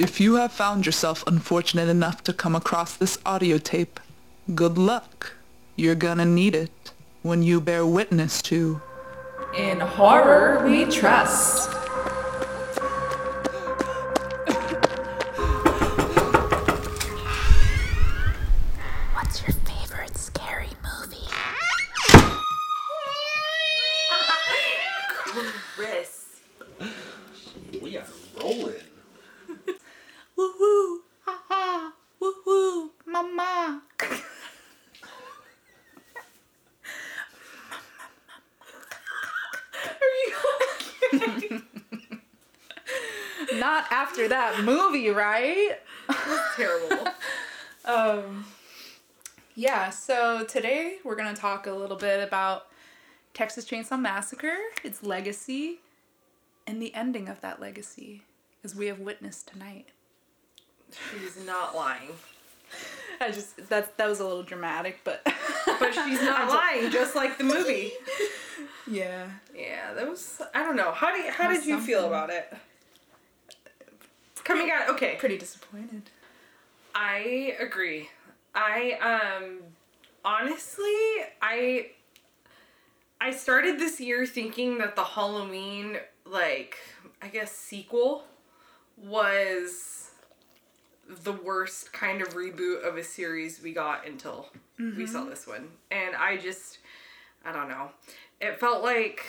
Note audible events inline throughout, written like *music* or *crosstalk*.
If you have found yourself unfortunate enough to come across this audio tape, good luck. You're gonna need it when you bear witness to In horror we trust. That movie, right? Terrible. *laughs* Um, yeah, so today we're going to talk a little bit about Texas Chainsaw Massacre, its legacy, and the ending of that legacy, as we have witnessed tonight. She's not lying. I just that that was a little dramatic, but *laughs* But she's not *laughs* lying, just like the movie. yeah, Yeah, that was I don't know. How do you, how did you feel about it? Coming out okay. pretty disappointed. I agree. I um honestly I I started this year thinking that the Halloween like I guess sequel was the worst kind of reboot of a series we got until we saw this one. And I just I don't know. It felt like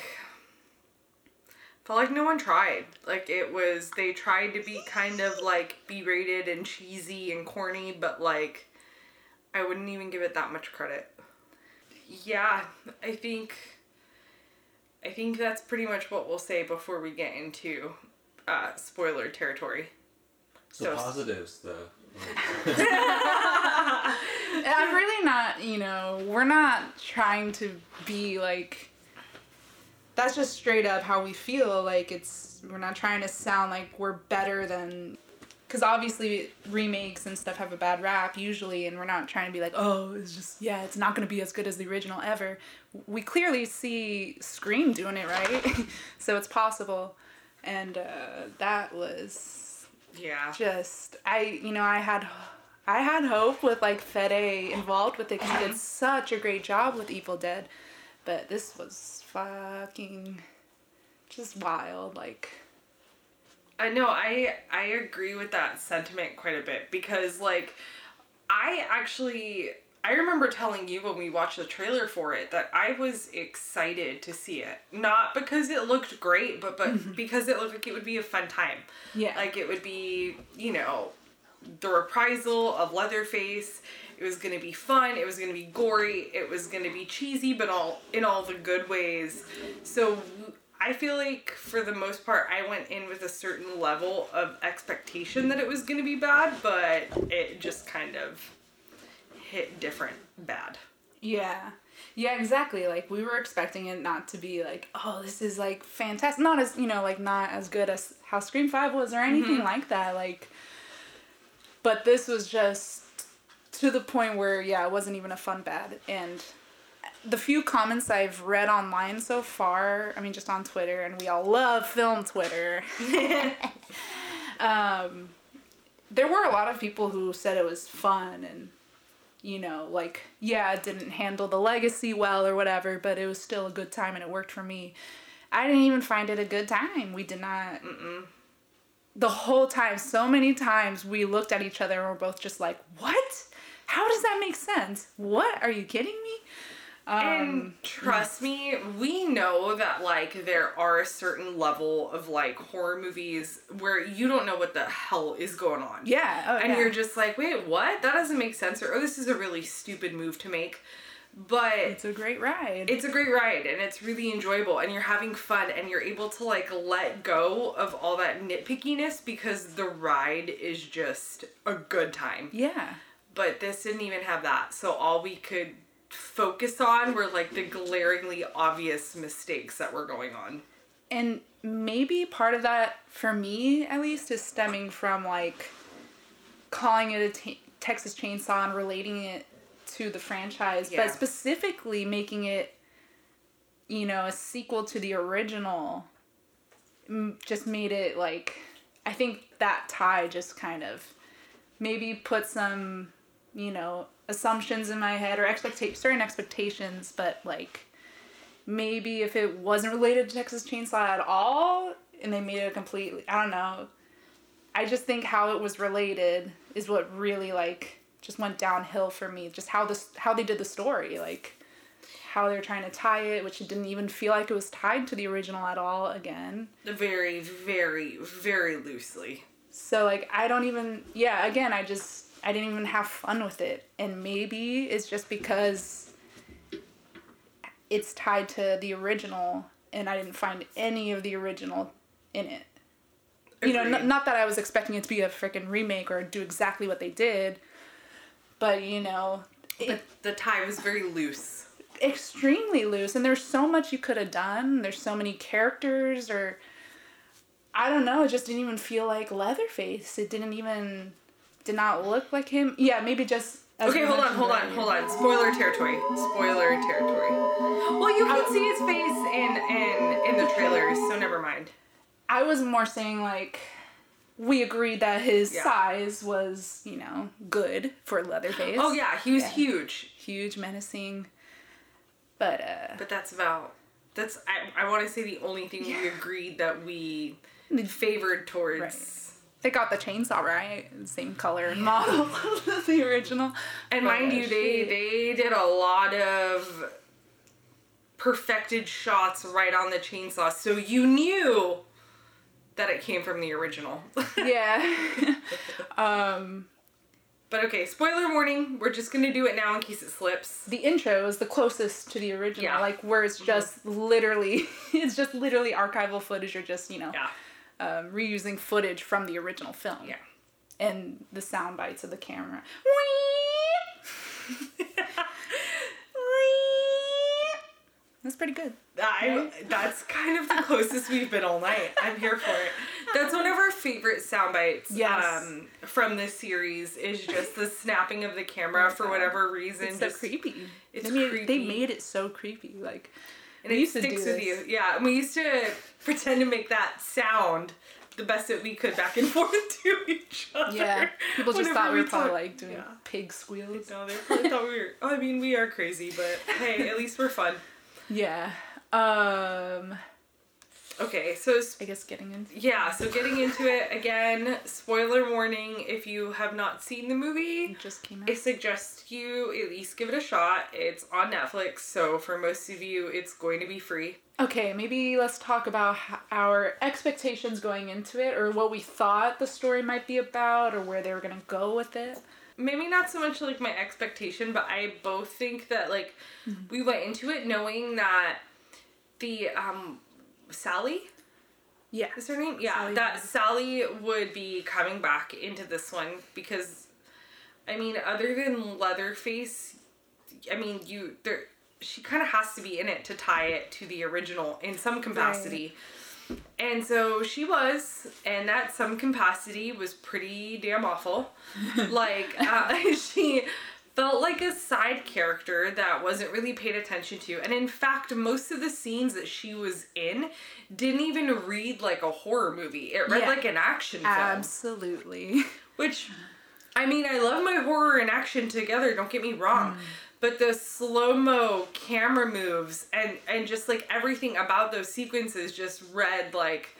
felt like no one tried. Like it was they tried to be kind of like B rated and cheesy and corny, but like I wouldn't even give it that much credit. Yeah, I think I think that's pretty much what we'll say before we get into uh, spoiler territory. So, So- positives, though. *laughs* I'm really not, you know, we're not trying to be like. That's just straight up how we feel. Like it's, we're not trying to sound like we're better than. Because obviously remakes and stuff have a bad rap usually, and we're not trying to be like, oh, it's just, yeah, it's not going to be as good as the original ever. We clearly see Scream doing it, right? *laughs* so it's possible. And uh, that was Yeah. just I you know I had I had hope with like Fede involved with it because he did such a great job with Evil Dead, but this was fucking just wild. Like I know I I agree with that sentiment quite a bit because like I actually I remember telling you when we watched the trailer for it that I was excited to see it. Not because it looked great, but but *laughs* because it looked like it would be a fun time. yeah, Like it would be, you know, the reprisal of Leatherface. It was gonna be fun. It was gonna be gory. It was gonna be cheesy, but all in all the good ways. So I feel like for the most part, I went in with a certain level of expectation that it was gonna be bad, but it just kind of hit different bad. yeah. Yeah, exactly. Like we were expecting it not to be like, oh, this is like fantastic. Not as you know, like not as good as how Scream Five was or anything mm-hmm. like that. Like, but this was just to the point where yeah, it wasn't even a fun bad. And the few comments I've read online so far, I mean, just on Twitter, and we all love film Twitter. *laughs* um, there were a lot of people who said it was fun and you know, like, yeah, it didn't handle the legacy well or whatever, but it was still a good time and it worked for me. I didn't even find it a good time. We did not. The whole time, so many times, we looked at each other and we're both just like, what? How does that make sense? What? Are you kidding me? And Um, trust me, we know that like there are a certain level of like horror movies where you don't know what the hell is going on. yeah. Oh, and yeah. you're just like, wait, what? That doesn't make sense. Or oh, this is a really stupid move to make. But It's a great ride. it's a great ride and it's really enjoyable and you're having fun and you're able to like let go of all that nitpickiness because the ride is just a good time. yeah. But this didn't even have that. So all we could focus on were like the glaringly obvious mistakes that were going on. and maybe part of that for me at least is stemming from like calling it a t- texas chainsaw and relating it to the franchise Yeah. but specifically making it you know a sequel to the original m- just made it like I think that tie just kind of maybe put some, you know, assumptions in my head or expecta- certain expectations, but like maybe if it wasn't related to Texas Chainsaw at all and they made it completely, I don't know. I just think how it was related is what really like just went downhill for me. Just how this how they did the story, like how they're trying to tie it, which it didn't even feel like it was tied to the original at all again. Very, very, very loosely. So like I don't even yeah, again, I just I didn't even have fun with it. And maybe it's just because it's tied to the original and I didn't find any of the original in it. You know, n- not that I was expecting it to be a freaking remake or do exactly what they did, but you know, But the tie was very loose. extremely loose and there's so much you could have done. There's so many characters or I don't know, it just didn't even feel like Leatherface. It didn't even did not look like him. Yeah, maybe just Okay, hold on, hold on, hold on. Spoiler territory. Spoiler territory. Well, you can see his face in in in the trailers, so never mind. I was more saying like we agreed that his Yeah. size was, you know, good for Leatherface. Oh yeah, he was Yeah. huge. Huge, menacing. But uh But that's about that's I, I want to say the only thing we agreed that we *laughs* favored towards. Right. They got the chainsaw right, same color and *laughs* model as the original. And But, mind you, they they did a lot of perfected shots right on the chainsaw, so you knew that it came from the original. *laughs* yeah. *laughs* um but okay, spoiler warning. We're just gonna do it now in case it slips. the intro is the closest to the original, Yeah. Mm-hmm. like where it's just literally, it's just literally archival footage or just you know Yeah. Um, reusing footage from the original film. Yeah. And the sound bites of the camera. *laughs* That's pretty good. I, that's kind of the closest we've been all night. I'm here for it. That's one of our favorite sound bites Yes. um, from this series is just the snapping of the camera for whatever reason. It's so creepy. it's they made, creepy. They made it so creepy. Like And we it sticks with you. Yeah, and we used to pretend to make that sound the best that we could back and *laughs* forth to each other. Yeah, people just whenever thought we were probably like doing Yeah. pig squeals. No, they probably thought we were. I mean, we are crazy, but hey, at least we're fun. *laughs* Yeah. Um. Okay, so I guess getting into. yeah, so getting into it again, spoiler warning if you have not seen the movie. It just came out. I suggest you at least give it a shot. It's on Netflix, so for most of you, it's going to be free. Okay, maybe let's talk about our expectations going into it, or what we thought the story might be about, or where they were gonna go with it. maybe not so much like my expectation, but I both think that like we went into it knowing that the um Sally Yeah. is her name? Yeah, Sally that Wood. Sally would be coming back into this one because I mean, other than Leatherface, I mean, you there she kind of has to be in it to tie it to the original in some capacity. And so she was, and that some capacity was pretty damn awful. *laughs* like, uh, *laughs* she felt like a side character that wasn't really paid attention to. And in fact, most of the scenes that she was in didn't even read like a horror movie. It read Yeah. like an action film. Absolutely. Which, I mean, I love my horror and action together. Don't get me wrong, mm. but the slow mo camera moves and and just like everything about those sequences just read like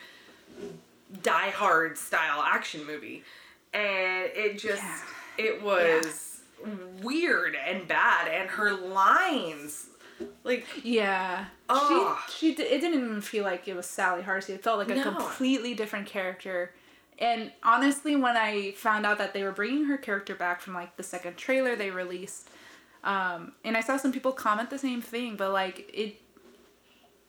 Die Hard style action movie, and it just Yeah. it was weird and bad, and her lines. Like Yeah. Ugh. She she it didn't even feel like it was Sally Hardesty. It felt like a No. completely different character. And honestly, when I found out that they were bringing her character back from like the second trailer they released, um, and I saw some people comment the same thing, but like it,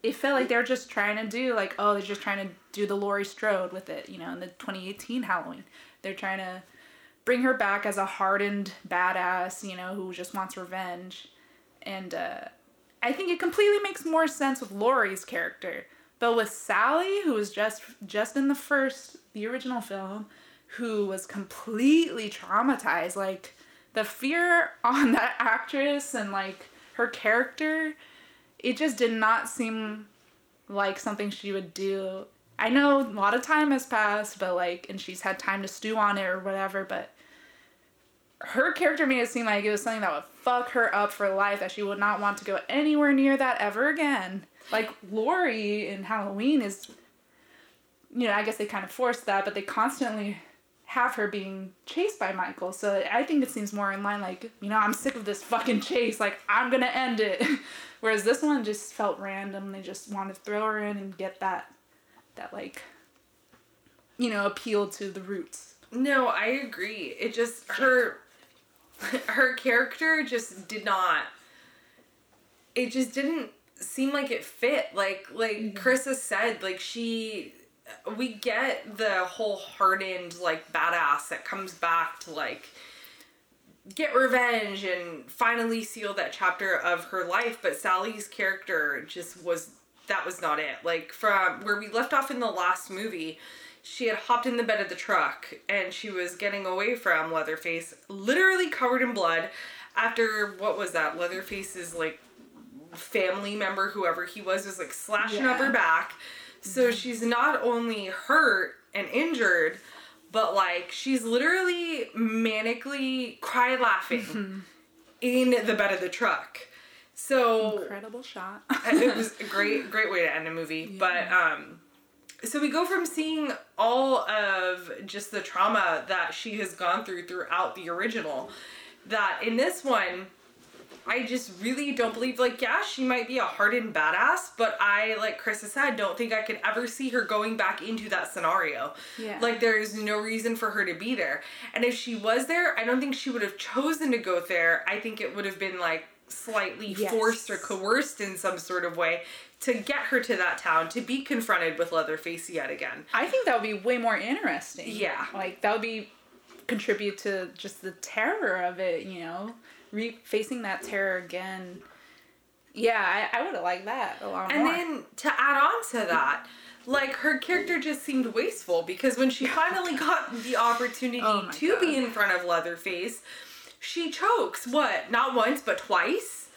it felt like they were just trying to do like oh they're just trying to do the Laurie Strode with it, you know, in the 2018 Halloween. They're trying to bring her back as a hardened badass, you know, who just wants revenge, and uh, I think it completely makes more sense with Laurie's character. But with Sally, who was just just in the first, the original film, who was completely traumatized, like the fear *laughs* on that actress and like her character, it just did not seem like something she would do. I know a lot of time has passed, but like, and she's had time to stew on it or whatever, but her character made it seem like it was something that would fuck her up for life, that she would not want to go anywhere near that ever again. Like, Laurie in Halloween is, you know, I guess they kind of forced that, but they constantly have her being chased by Michael. So I think it seems more in line, like, you know, I'm sick of this fucking chase. Like, I'm gonna end it. *laughs* Whereas this one just felt random. They just wanted to throw her in and get that, that like, you know, appeal to the roots. No, I agree. It just her her character just did not it just didn't seem like it fit. Like like mm-hmm. Chris has said, like she we get the whole hardened like badass that comes back to like get revenge and finally seal that chapter of her life but sally's character just was that was not it. Like from where we left off in the last movie she had hopped in the bed of the truck and she was getting away from leatherface literally covered in blood after what was that? Leatherface's like family member whoever he was was like slashing up her back. So mm-hmm. she's not only hurt and injured but like she's literally manically cry laughing mm-hmm. in the bed of the truck. So Incredible shot. it *laughs* was a great great way to end a movie. But um so we go from seeing all of just the trauma that she has gone through throughout the original that in this one I just really don't believe like yeah, she might be a hardened badass, but I like Chris has said, don't think I could ever see her going back into that scenario. Yeah. Like there's no reason for her to be there. And if she was there, I don't think she would have chosen to go there. I think it would have been like slightly Yes. forced or coerced in some sort of way to get her to that town to be confronted with Leatherface yet again. I think that would be way more interesting. Yeah. Like that would be contribute to just the terror of it, you know, re- facing that terror again. Yeah, I, I would have liked that a lot And more. And then to add on to that, like her character just seemed wasteful because when she finally got the opportunity Oh to be in front of Leatherface, she chokes. What? Not once, but twice.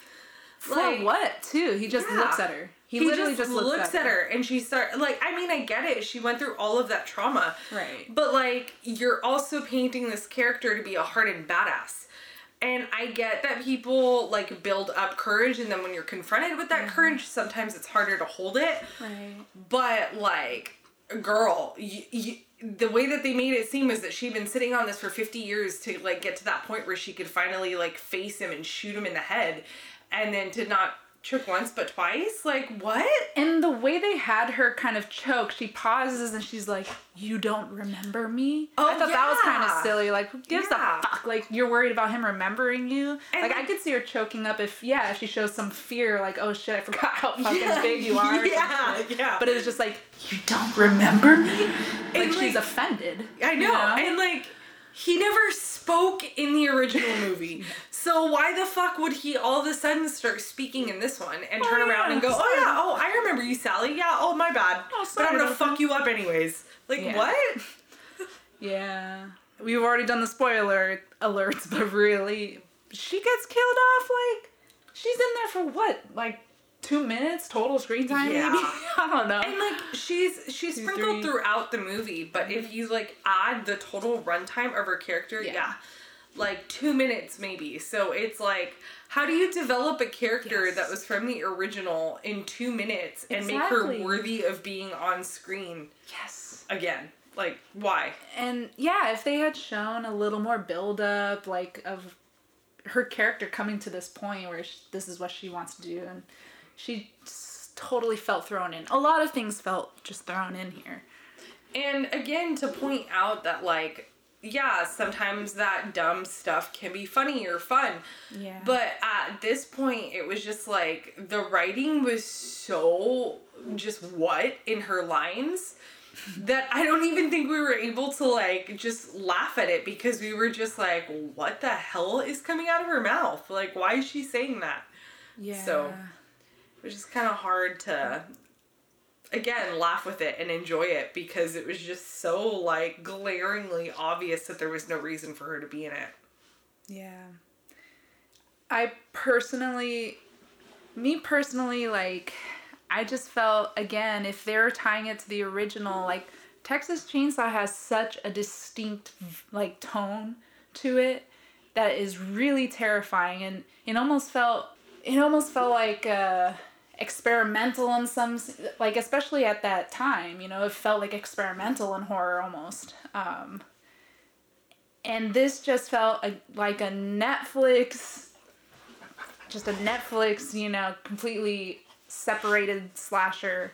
For like- what too? He just Yeah. looks at her. He, literally just, looks, at her and she start like I mean I get it she went through all of that trauma Right. but like you're also painting this character to be a hardened badass and I get that people like build up courage and then when you're confronted with that Mm-hmm. courage sometimes it's harder to hold it Right. but like girl y y the way that they made it seem is that she'd been sitting on this for 50 years to like get to that point where she could finally like face him and shoot him in the head and then to not choke once but twice like what And the way they had her kind of choke, she pauses and she's like, "You don't remember me." Oh, I thought that was kind of silly. Like, who gives Yeah. a fuck? Like, you're worried about him remembering you. And like, I could see her choking up if, yeah, if she shows some fear, like, "Oh shit, I forgot how *laughs* fucking Yeah. big you are." Yeah, yeah. But it was just like, "You don't remember me." Like, And, she's offended. I know. you And like he never spoke in the original movie. So why the fuck would he all of a sudden start speaking in this one and oh, turn Oh, around yeah, and go, "Oh yeah, oh I remember you, Sally. Yeah, oh my bad. Oh, but I'm gonna fuck you up anyways." Like Yeah. what? Yeah. We've already done the spoiler alerts, but really, she gets killed off like she's in there for what? Like two minutes total screen time Yeah. maybe? *laughs* I don't know. And like she's she's Two, sprinkled three. throughout the movie, but if you like add the total runtime of her character, yeah. Yeah. like two minutes maybe. So it's like, how do you develop a character Yes. that was from the original in two minutes and make her worthy of being on screen yes. again? Like, why? And yeah, if they had shown a little more build up like of her character coming to this point where sh this is what she wants to do and she totally felt thrown in. A lot of things felt just thrown in here. And again, to point out that like, yeah, sometimes that dumb stuff can be funny or fun. Yeah. But at this point, it was just like the writing was so just what in her lines that I don't even think we were able to like just laugh at it because we were just like, what the hell is coming out of her mouth? Like, why is she saying that? yeah. So it was just kind of hard to again laugh with it and enjoy it because it was just so like glaringly obvious that there was no reason for her to be in it. Yeah. I personally, me personally, like, I just felt again if they're tying it to the original, like Texas Chainsaw has such a distinct like tone to it that is really terrifying, and it almost felt it almost felt like uh, experimental in some like especially at that time. You know, it felt like experimental in horror almost. Um, and this just felt a, like a Netflix, just a Netflix, you know, completely separated slasher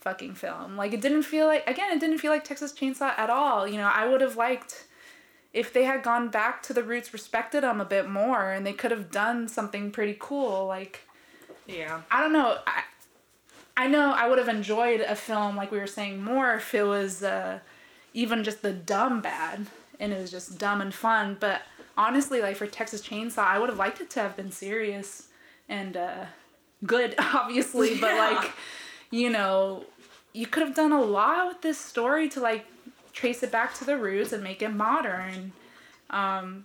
fucking film. Like it didn't feel like again, it didn't feel like Texas Chainsaw at all. You know, I would have liked if they had gone back to the roots, respected them a bit more, and they could have done something pretty cool. Like Yeah. I don't know. I, I know I would have enjoyed a film like we were saying more if it was uh, even just the dumb bad and it was just dumb and fun. But honestly, like for Texas Chainsaw, I would have liked it to have been serious and uh, good, *laughs* obviously. But like, you know, you could have done a lot with this story to like trace it back to the roots and make it modern. Um,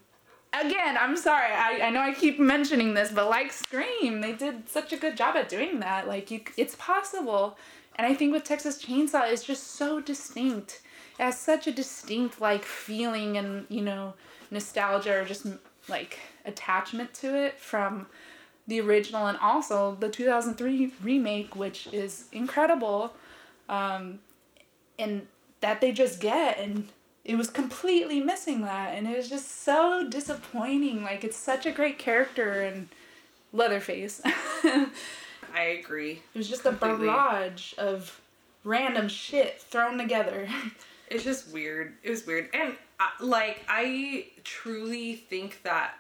again, I'm sorry. I, I know I keep mentioning this, but like Scream, they did such a good job at doing that. Like you, it's possible. And I think with Texas Chainsaw, it's just so distinct. It has such a distinct like feeling and you know nostalgia or just like attachment to it from the original and also the 2003 remake, which is incredible. Um, and that they just get and it was completely missing that and it was just so disappointing like it's such a great character and leatherface *laughs* I agree. It was just Completely. a barrage of random shit thrown together *laughs* It's just weird. It was weird. And uh, like I truly think that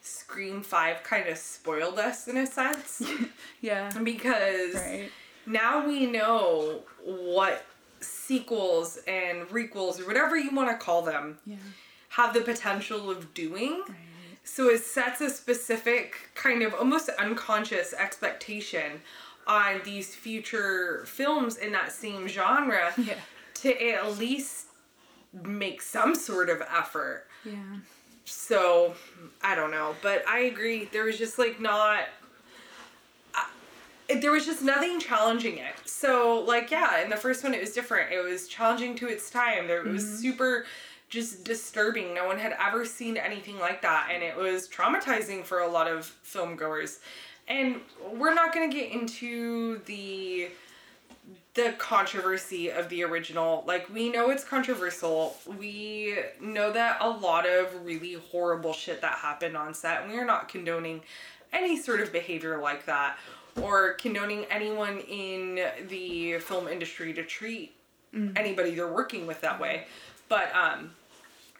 Scream 5 kind of spoiled us in a sense *laughs* yeah because right now we know what sequels and requels or whatever you want to call them yeah have the potential of doing. right So it sets a specific kind of almost unconscious expectation on these future films in that same genre yeah to at least make some sort of effort. yeah So I don't know, but I agree. There was just like not. There was just nothing challenging it. So like yeah, in the first one it was different. It was challenging to its time. There it was mm-hmm. super just disturbing. No one had ever seen anything like that and it was traumatizing for a lot of film goers. And we're not going to get into the the controversy of the original. Like, we know it's controversial. We know that a lot of really horrible shit that happened on set, and we are not condoning any sort of behavior like that or condoning anyone in the film industry to treat anybody they're working with that way. But, um,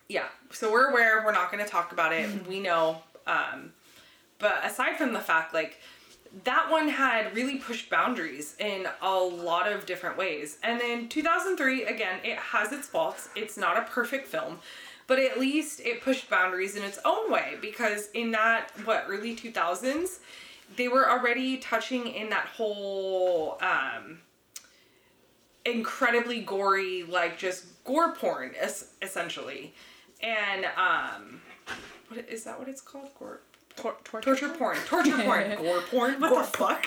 yeah, so we're aware, we're not going to talk about it. We know. Um, but aside from the fact, like, that one had really pushed boundaries in a lot of different ways. And then 2003, again, it has its faults. It's not a perfect film, but at least it pushed boundaries in its own way because in that, what, early 2000s, they were already touching in that whole um, incredibly gory, like just gore porn, es- essentially. And, um, what is that what it's called? Gore Tor- torture, Torture porn. Torture porn. *laughs* Gore porn. What the fuck?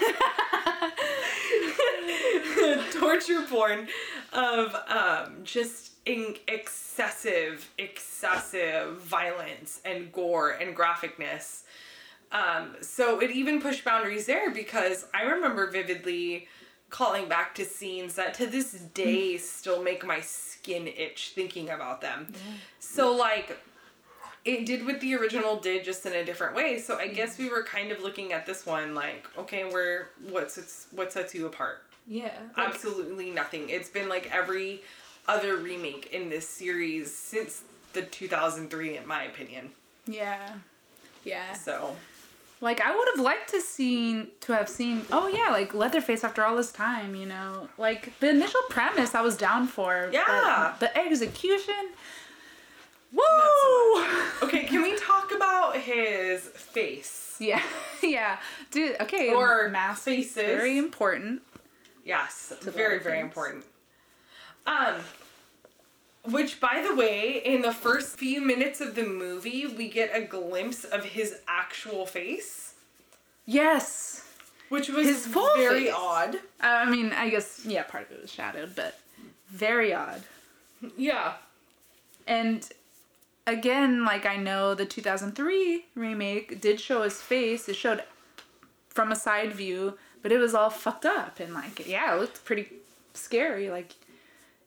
*laughs* Torture porn of um, just in excessive, excessive violence and gore and graphicness. Um, so it even pushed boundaries there because I remember vividly calling back to scenes that to this day still make my skin itch thinking about them. So like it did what the original did just in a different way. So I guess we were kind of looking at this one like, okay, where what's it's what sets you apart? yeah Absolutely nothing. It's been like every other remake in this series since the 2003 in my opinion. yeah yeah So, Like I would have liked to seen to have seen oh yeah like Leatherface after all this time you know like the initial premise I was down for but Yeah. the execution woo so okay, can we *laughs* talk about his face? yeah *laughs* yeah dude okay Or mask faces. very important Yes, very very important. Um which by the way, in the first few minutes of the movie, we get a glimpse of his actual face. yes Which was His full very face. odd. Uh, I mean, I guess yeah, part of it was shadowed, but very odd. Yeah. And again, like I know the 2003 remake did show his face. It showed from a side view, but it was all fucked up and like yeah, it looked pretty scary. Like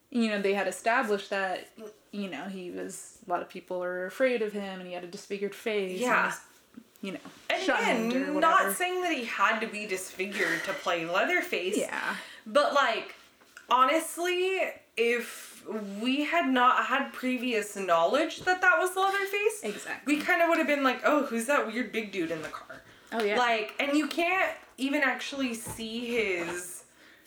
you know, they had established that you know, he was a lot of people were afraid of him and he had a disfigured face. Yeah. Was, you know, And again, not saying that he had to be disfigured to play Leatherface. Yeah. But like, honestly, if we had not had previous knowledge that that was Leatherface, Exactly. we kind of would have been like, oh, who's that weird big dude in the car? Oh yeah. Like, and you can't even actually see his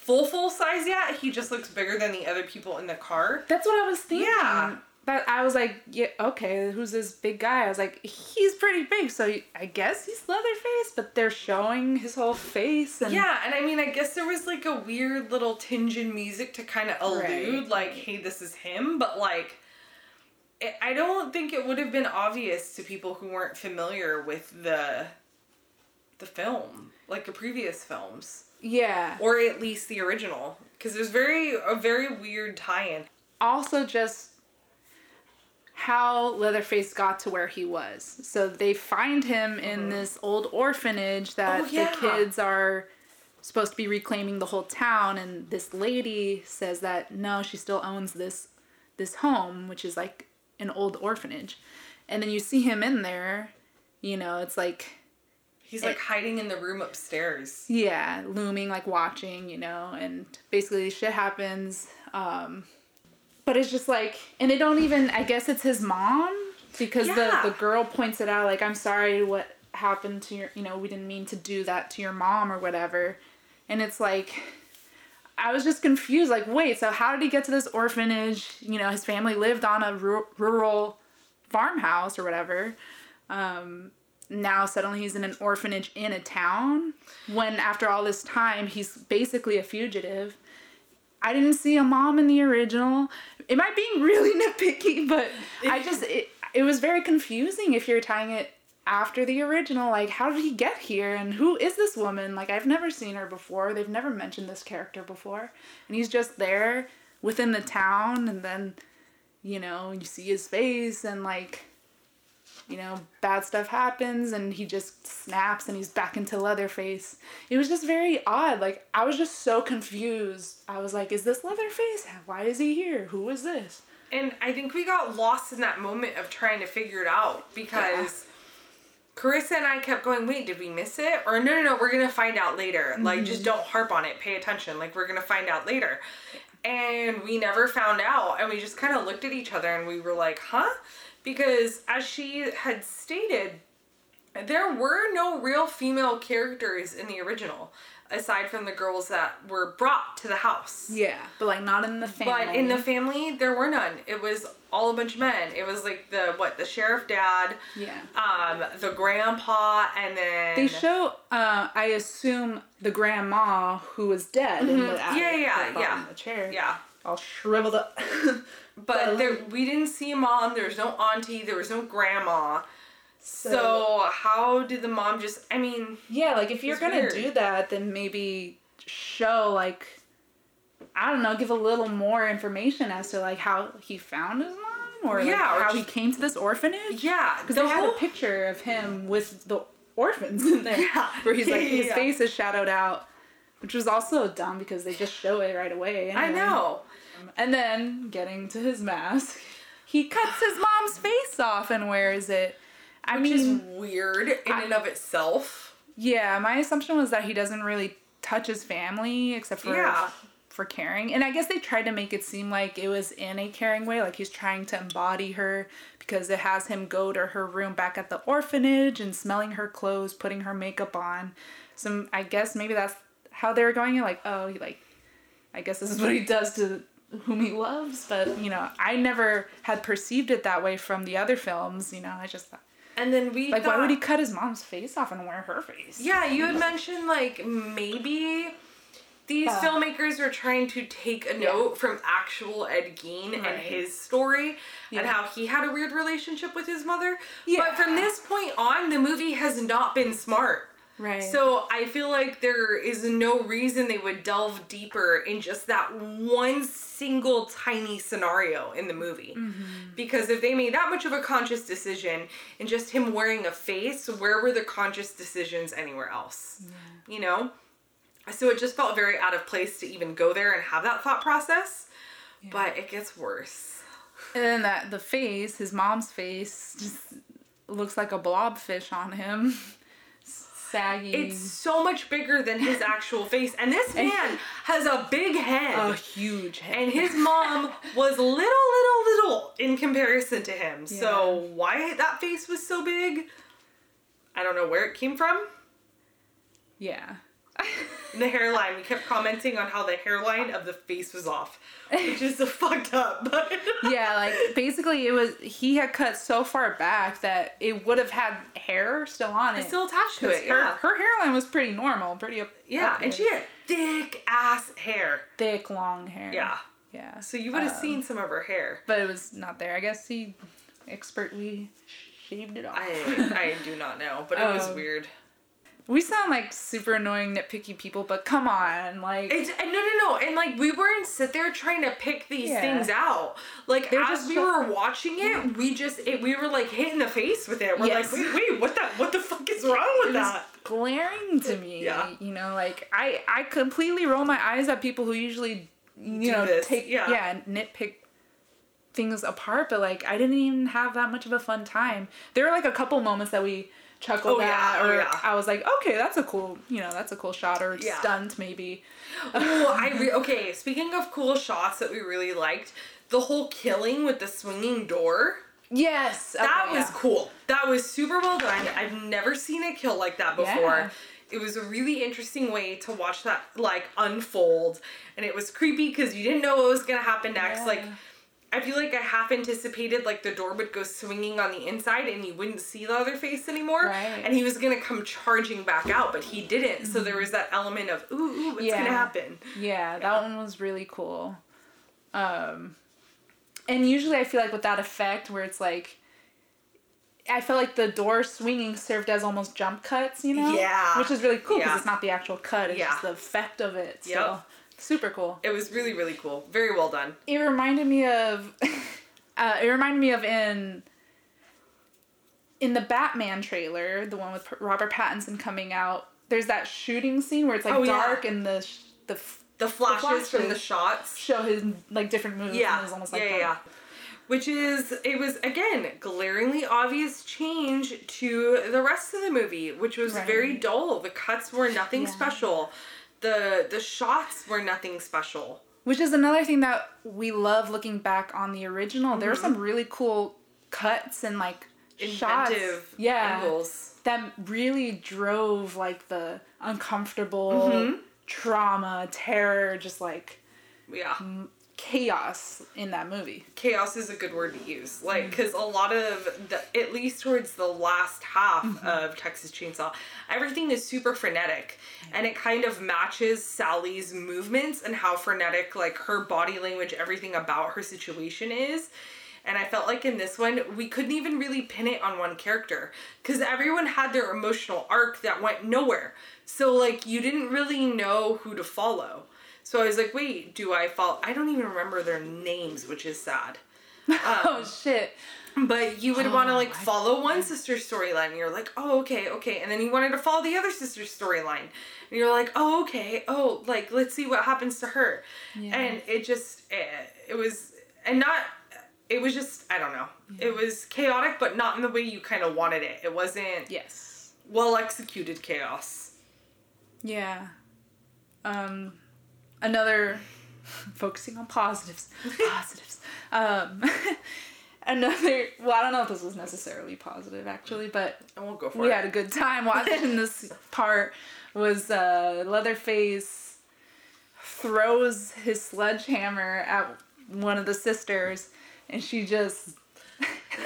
full full size yet. He just looks bigger than the other people in the car. That's what I was thinking. Yeah. But I was like, yeah, okay, who's this big guy? I was like, he's pretty big, so I guess he's Leatherface, but they're showing his whole face and Yeah, and I mean, I guess there was like a weird little tinge in music to kind of allude, Right. like, hey, this is him, but like, it, I don't think it would have been obvious to people who weren't familiar with the the film, like the previous films, yeah. or at least the original, because there's very a very weird tie-in. Also, just how Leatherface got to where he was. So they find him in mm-hmm. this old orphanage that Oh, yeah. the kids are supposed to be reclaiming the whole town, and this lady says that no, she still owns this this home, which is like an old orphanage. And then you see him in there, you know, it's like He's like hiding in the room upstairs. yeah, looming, like watching, you know, and basically shit happens. Um, but it's just like, and they don't even, I guess it's his mom because Yeah. the, the girl points it out, like, I'm sorry what happened to your, you know, we didn't mean to do that to your mom or whatever. And it's like, I was just confused, like, wait, so how did he get to this orphanage? You know, his family lived on a rural farmhouse or whatever. Um, now suddenly he's in an orphanage in a town when after all this time he's basically a fugitive. I didn't see a mom in the original. Am I being really *laughs* nitpicky? But I just it, it was very confusing if you're tying it after the original. Like, how did he get here? And who is this woman? Like, I've never seen her before. They've never mentioned this character before. And he's just there within the town, and then, you know, you see his face, and like, you know, bad stuff happens and he just snaps and he's back into Leatherface. It was just very odd. Like, I was just so confused. I was like, is this Leatherface? Why is he here? Who is this? And I think we got lost in that moment of trying to figure it out because Carissa and I kept going, wait, did we miss it? Or no, no, no, we're going to find out later. Like, just mm-hmm. don't harp on it. Pay attention. Like, we're going to find out later. And we never found out. And we just kind of looked at each other and we were like, huh? Because as she had stated, there were no real female characters in the original aside from the girls that were brought to the house. Yeah, but like not in the family. But in the family, there were none. It was all a bunch of men. It was like the what the sheriff dad, yeah. um, the grandpa, and then They show, uh, I assume, the grandma who was dead in the attic, Yeah, yeah, yeah. the chair. yeah. All shriveled up. *laughs* But there, we didn't see a mom. There was no auntie. There was no grandma. So, how did the mom just? I mean, Yeah, like if you're gonna weird. do that, then maybe show like I don't know, give a little more information as to like how he found his mom or like Yeah, or how he came to this orphanage. yeah, because the they had a picture of him with the orphans in there, Yeah. *laughs* where he's like his *laughs* yeah. face is shadowed out, which was also dumb because they just show it right away. I know. And then getting to his mask, he *sighs* cuts his mom's face off and wears it. I Which is mean, weird in and of itself. yeah, my assumption was that he doesn't really touch his family except for Yeah. for caring. And I guess they tried to make it seem like it was in a caring way, like he's trying to embody her because it has him go to her room back at the orphanage and smelling her clothes, putting her makeup on. So I guess maybe that's how they were going. Like, oh, he like, I guess this is what he does to whom he loves. But you know, I never had perceived it that way from the other films. You know, I just thought, And then we like, why would he cut his mom's face off and wear her face? Yeah, you had mentioned like maybe these Uh, filmmakers were trying to take a Yeah. note from actual Ed Gein and his story and how he had a weird relationship with his mother. Yeah. But from this point on, the movie has not been smart. Right. So I feel like there is no reason they would delve deeper in just that one single tiny scenario in the movie. Mm-hmm. Because if they made that much of a conscious decision in just him wearing a face, where were the conscious decisions anywhere else? You know? So it just felt very out of place to even go there and have that thought process. But it gets worse. And then that the face, his mom's face, just looks like a blobfish on him. *laughs* Saggy. It's so much bigger than his *laughs* actual face. And this man has a big head. a huge head. and his mom was little, little, little in comparison to him. So why that face was so big, I don't know where it came from. yeah. And *laughs* the hairline, we kept commenting on how the hairline of the face was off, which is *laughs* fucked up. But *laughs* yeah, like basically it was he had cut so far back that it would have had hair still on it. it's still attached to it. her, Yeah, her hairline was pretty normal, pretty up. yeah, and she had thick ass hair. thick long hair. Yeah, Yeah. so you would have Um, seen some of her hair. But it was not there. I guess he expertly shaved it off. I I do not know, but it was Um, weird. We sound like super annoying nitpicky people, but come on, like It's, and no, no, no, and like we weren't sit there trying to pick these Yeah. things out. Like They're as we so- were watching it, we just it, we were like hit in the face with it. We're Yes. like, wait, wait, what the what the fuck is wrong with that? glaring to me. Yeah. You know, like I I completely roll my eyes at people who usually you Do know this, take yeah. yeah nitpick things apart, but like I didn't even have that much of a fun time. There were like a couple moments that we chuckled Oh, at, oh, or yeah. I was like, okay, that's a cool, you know, that's a cool shot, or Yeah. stunt maybe. Oh, I *laughs* re- okay. Speaking of cool shots that we really liked, the whole killing with the swinging door. Yes, That was cool. That was super well done. I've never seen a kill like that before. Yeah. It was a really interesting way to watch that like unfold, and it was creepy because you didn't know what was gonna happen next. Yeah. Like, I feel like I half anticipated like the door would go swinging on the inside and you wouldn't see the other face anymore, Right. and he was gonna come charging back out, but he didn't. So there was that element of ooh, ooh what's gonna Yeah. happen? Yeah, that one was really cool. Um, and usually I feel like with that effect where it's like, I felt like the door swinging served as almost jump cuts, you know? Yeah. Which is really cool because Yeah. it's not the actual cut, it's Yeah. just the effect of it. So, Yep. Super cool. It was really really cool. Very well done. It reminded me of, *laughs* uh, it reminded me of in, in the Batman trailer, the one with Robert Pattinson coming out, there's that shooting scene where it's like Oh, yeah. dark and the, sh- the f- The flashes, from the shots. show his like different moves. Yeah, and it was almost like yeah, yeah, yeah. Which is, it was again glaringly obvious change to the rest of the movie, which was Right. very dull. The cuts were nothing Yeah. special. The the shots were nothing special. Which is another thing that we love looking back on the original. There were some really cool cuts and like shots. Mm-hmm. Inventive Yeah. angles. That really drove like the uncomfortable Mm-hmm. trauma, terror, just like Yeah. Chaos in that movie. chaos is a good word to use Mm-hmm. like because a lot of the at least towards the last half Mm-hmm. of texas chainsaw everything is super frenetic and it kind of matches sally's movements and how frenetic like her body language everything about her situation is and i felt like in this one we couldn't even really pin it on one character because everyone had their emotional arc that went nowhere so like you didn't really know who to follow so I was like, wait, do I follow? I don't even remember their names, which is sad. *laughs* oh shit. But you would want to like follow one sister's storyline. And you're like, oh, okay, okay. And then you wanted to follow the other sister's storyline. And you're like, oh, okay. Oh, like, let's see what happens to her. Yeah. And it just, eh, it was, and not, it was just, I don't know. It was chaotic, but not in the way you kind of wanted it. It wasn't Yes. well executed chaos. Yeah. Um, another *laughs* focusing on positives. *laughs* positives. Um, *laughs* another. Well, I don't know if this was necessarily positive actually, but I won't go for we it. had a good time watching this part. Was uh, Leatherface throws his sledgehammer at one of the sisters, and she just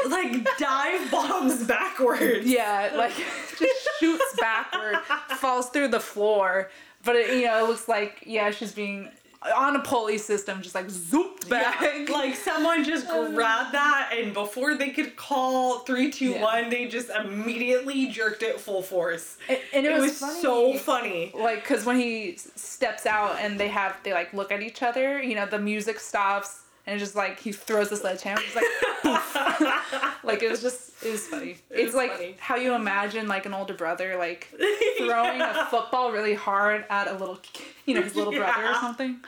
like dive bombs backwards. Yeah, like just shoots backward, falls through the floor. But it, you know, it looks like yeah, she's being on a pulley system, just like zoop bag. *laughs* like someone just *laughs* grabbed that and before they could call three, two, Yeah. one, they just immediately jerked it full force. And, and it, It, was, was, funny. so funny. like because when he steps out and they have they like look at each other you know the music stops and it's just like he throws the sledgehammer it's like *laughs* like it was just it was funny it's was like funny. how you imagine like an older brother like *laughs* throwing Yeah. a football really hard at a little you know his little *laughs* brother or something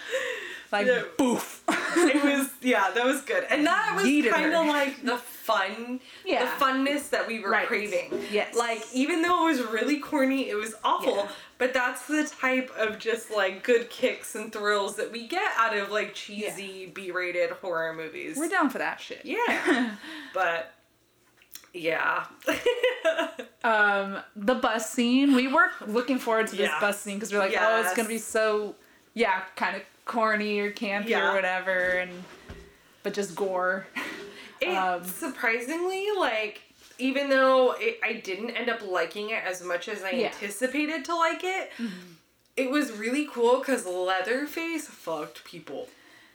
like Yeah. boof it was yeah, that was good. And that was kind of like the fun, Yeah. the funness that we were Right. craving. Yes. Like even though it was really corny, it was awful. Yeah. But that's the type of just like good kicks and thrills that we get out of like cheesy B-rated horror movies. we're down for that shit Yeah. *laughs* but yeah. *laughs* um the bus scene we were looking forward to this Yeah. bus scene because we're like oh it's gonna be so yeah kind of corny or campy Yeah. or whatever and but just gore *laughs* It Um, surprisingly like even though it, I didn't end up liking it as much as I Yeah. Mm-hmm. anticipated to like it, it was really cool because Leatherface fucked people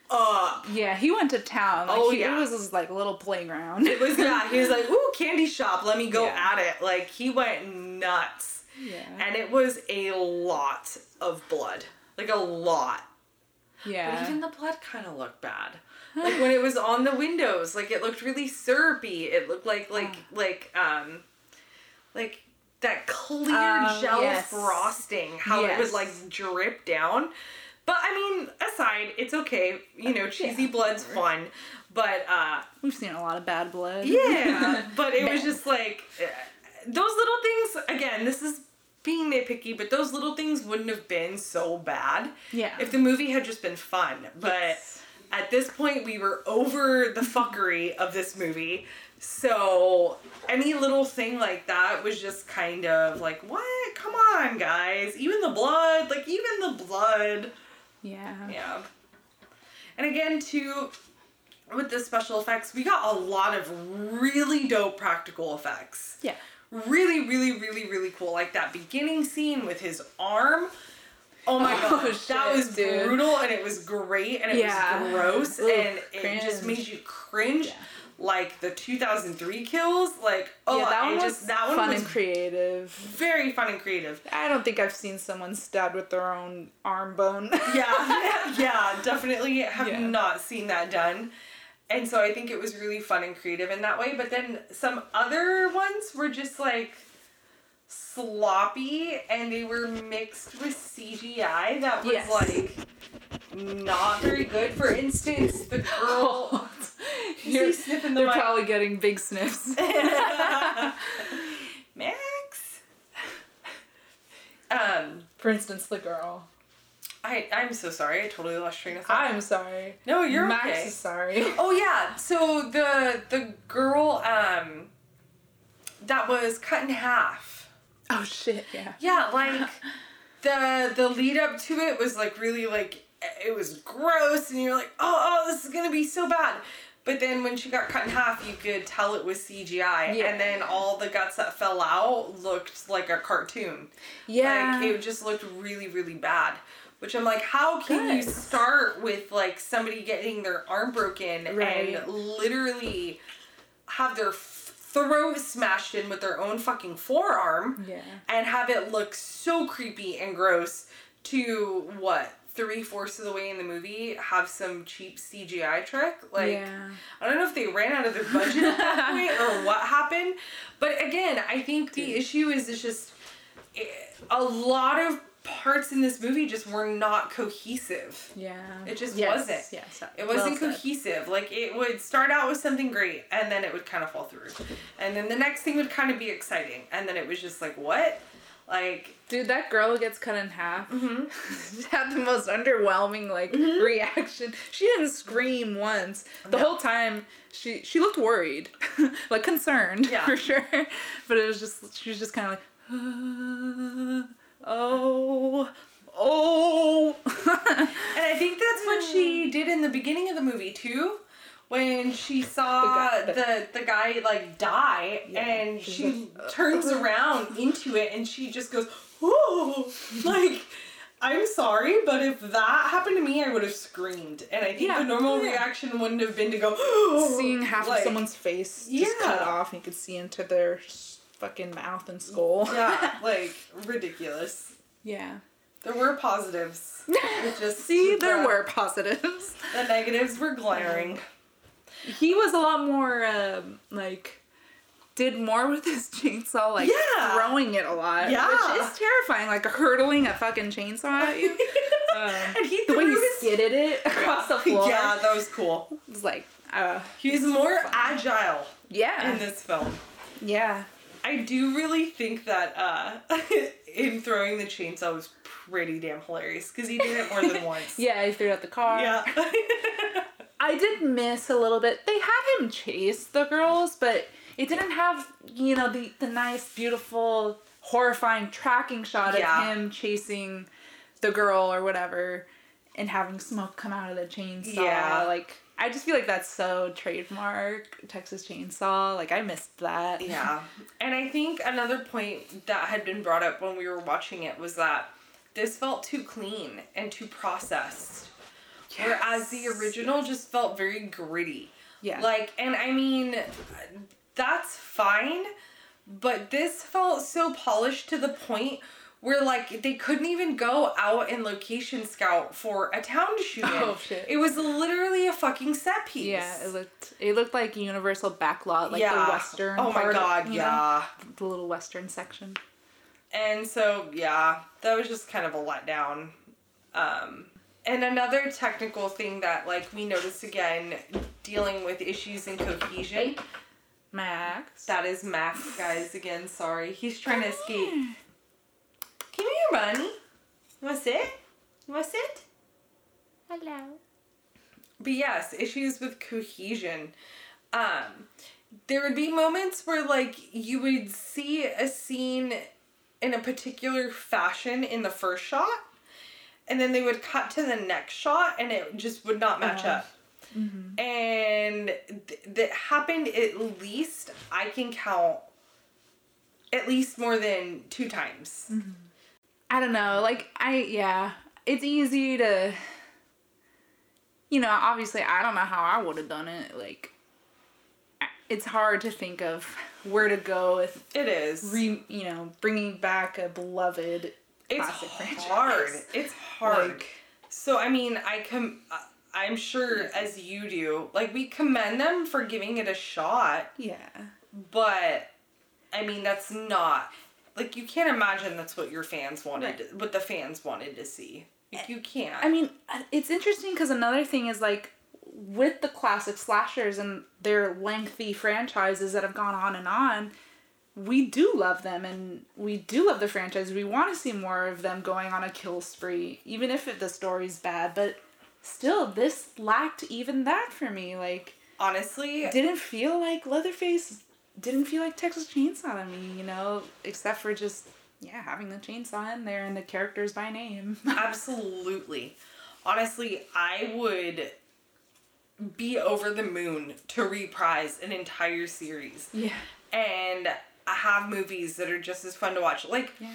up. yeah he went to town like, Oh, he, yeah. it was just like a little playground It was yeah. He was like, *laughs* "Ooh, candy shop. Let me go Yeah. at it." Like he went nuts, yeah and it was a lot of blood, like a lot. yeah But even the blood kind of looked bad. Like when it was on the windows, like it looked really syrupy. It looked like like like um like that clear Oh, gel yes. frosting, how it Yes. would like drip down. But I mean, aside, it's okay. You know, cheesy Yeah, blood's fun. But uh we've seen a lot of bad blood yeah, *laughs* but it was just like uh, those little things again, this is being nitpicky, but those little things wouldn't have been so bad yeah if the movie had just been fun. But Yes. At this point, we were over the fuckery of this movie. So any little thing like that was just kind of like, what? Come on, guys. Even the blood, like, even the blood. yeah Yeah. And again, too, with the special effects, we got a lot of really dope practical effects yeah really, really, really, really cool. Like that beginning scene with his arm. Oh my *laughs* Oh, gosh, that was dude. brutal and it was great and it Yeah. was gross Ugh, and it just made you cringe. Yeah. Like the 2003 kills, like oh, yeah that one was just that one fun was and creative very fun and creative. I don't think I've seen someone stabbed with their own arm bone. *laughs* Yeah, yeah, definitely have Yeah. not seen that done. And so I think it was really fun and creative in that way. But then some other ones were just like sloppy and they were mixed with CGI that was Yes. like not very good. For instance, the girl. *laughs* *laughs* You're- he sniffing the They're mic? probably getting big sniffs. *laughs* Max? Um, For instance, the girl. I, I'm so sorry. I totally lost train of thought. I'm sorry. no, you're Max okay. is sorry. Oh yeah, so the the girl um that was cut in half. *laughs* Oh shit, yeah. Yeah, like the the lead up to it was like really like it was gross and you're like, "Oh, oh, this is to be so bad." But then when she got cut in half, you could tell it was CGI Yeah. and then all the guts that fell out looked like a cartoon. Yeah. Like it just looked really, really bad. Which I'm like, how can you start with like somebody getting their arm broken Right. and literally have their throat smashed in with their own fucking forearm yeah. and have it look so creepy and gross to what? Three fourths of the way in the movie, have some cheap CGI trick. Like, yeah. I don't know if they ran out of their budget at that *laughs* point or what happened. But again, I think the issue is it's just eh, a lot of parts in this movie just were not cohesive. Yeah. It just Yes, wasn't. Yes. It wasn't well cohesive. Like it would start out with something great and then it would kind of fall through. And then the next thing would kind of be exciting. And then it was just like, what? Like, Dude, that girl gets cut in half. Mm-hmm. *laughs* had the most underwhelming like reaction. She didn't scream once. The No. whole time she she looked worried, *laughs* like concerned Yeah. for sure. *laughs* But it was just she was just kind of like, "Uh, *sighs* oh, oh. *laughs* and I think that's what she did in the beginning of the movie too. When she saw The the, guy- the, guy like die Yeah. and she uh, turns uh, uh. around into it and she just goes, Ooh *laughs* like I'm sorry, but if that happened to me, I would have screamed. And I think Yeah. the normal Yeah. reaction wouldn't have been to go, *gasps* Seeing half like- of someone's face just Yeah. cut off, and you could see into their fucking mouth and skull. Yeah, *laughs* like ridiculous. yeah. There were positives. *laughs* It just See, there the- were positives. *laughs* The negatives were glaring. He was a lot more um, like did more with his chainsaw, like Yeah. throwing it a lot, Yeah. which is terrifying. Like hurtling a fucking chainsaw at you. Um, And he the way he his- skidded it across the floor Yeah, that was cool. was like, uh, He was more agile yeah, in this film. yeah. I do really think that uh *laughs* in throwing the chainsaw was pretty damn hilarious because he did it more than *laughs* once. Yeah, he threw it at the car. Yeah. *laughs* I did miss a little bit. They had him chase the girls, but it didn't have, you know, the, the nice, beautiful, horrifying tracking shot Yeah. of him chasing the girl or whatever and having smoke come out of the chainsaw. Yeah. Like, I just feel like that's so trademark Texas Chainsaw. Like, I missed that. yeah. And I think another point that had been brought up when we were watching it was that this felt too clean and too processed. Whereas the original just felt very gritty. Yeah. Like, and I mean, that's fine, but this felt so polished to the point where, like, they couldn't even go out and location scout for a town to shoot in. Oh, shit. It was literally a fucking set piece. Yeah, it looked it looked like Universal backlot, like the western. Oh my god, you know? yeah. the little western section. And so, yeah, that was just kind of a letdown. Um, and another technical thing that, like, we noticed again, dealing with issues in cohesion. Max. That is Max, guys. Again, sorry. He's trying to escape. Come here, bunny. You want to sit? You want to sit? Hello. But yes, issues with cohesion. Um, there would be moments where like you would see a scene in a particular fashion in the first shot, and then they would cut to the next shot, and it just would not match Uh, up. And th- that happened at least I can count at least more than two times. I don't know. Like I yeah, it's easy to you know, obviously I don't know how I would have done it. Like it's hard to think of where to go with It is. re, you know, bringing back a beloved it's classic franchise. It's hard. It's hard. Like- so I mean, I com- I'm sure as you do, like we commend them for giving it a shot, Yeah. but I mean that's not like you can't imagine that's what your fans wanted, Right. what the fans wanted to see. Like you can't. I mean, uh, it's interesting because another thing is like with the classic slashers and their lengthy franchises that have gone on and on, we do love them and we do love the franchise. We want to see more of them going on a kill spree, even if it, the story's bad. But still, this lacked even that for me. Like, honestly, didn't feel like Leatherface. Didn't feel like Texas Chainsaw to me, you know, except for just yeah having the chainsaw in there and the characters by name. *laughs* Absolutely. Honestly, I would be over the moon to reprise an entire series yeah. and have movies that are just as fun to watch. Like, Yeah.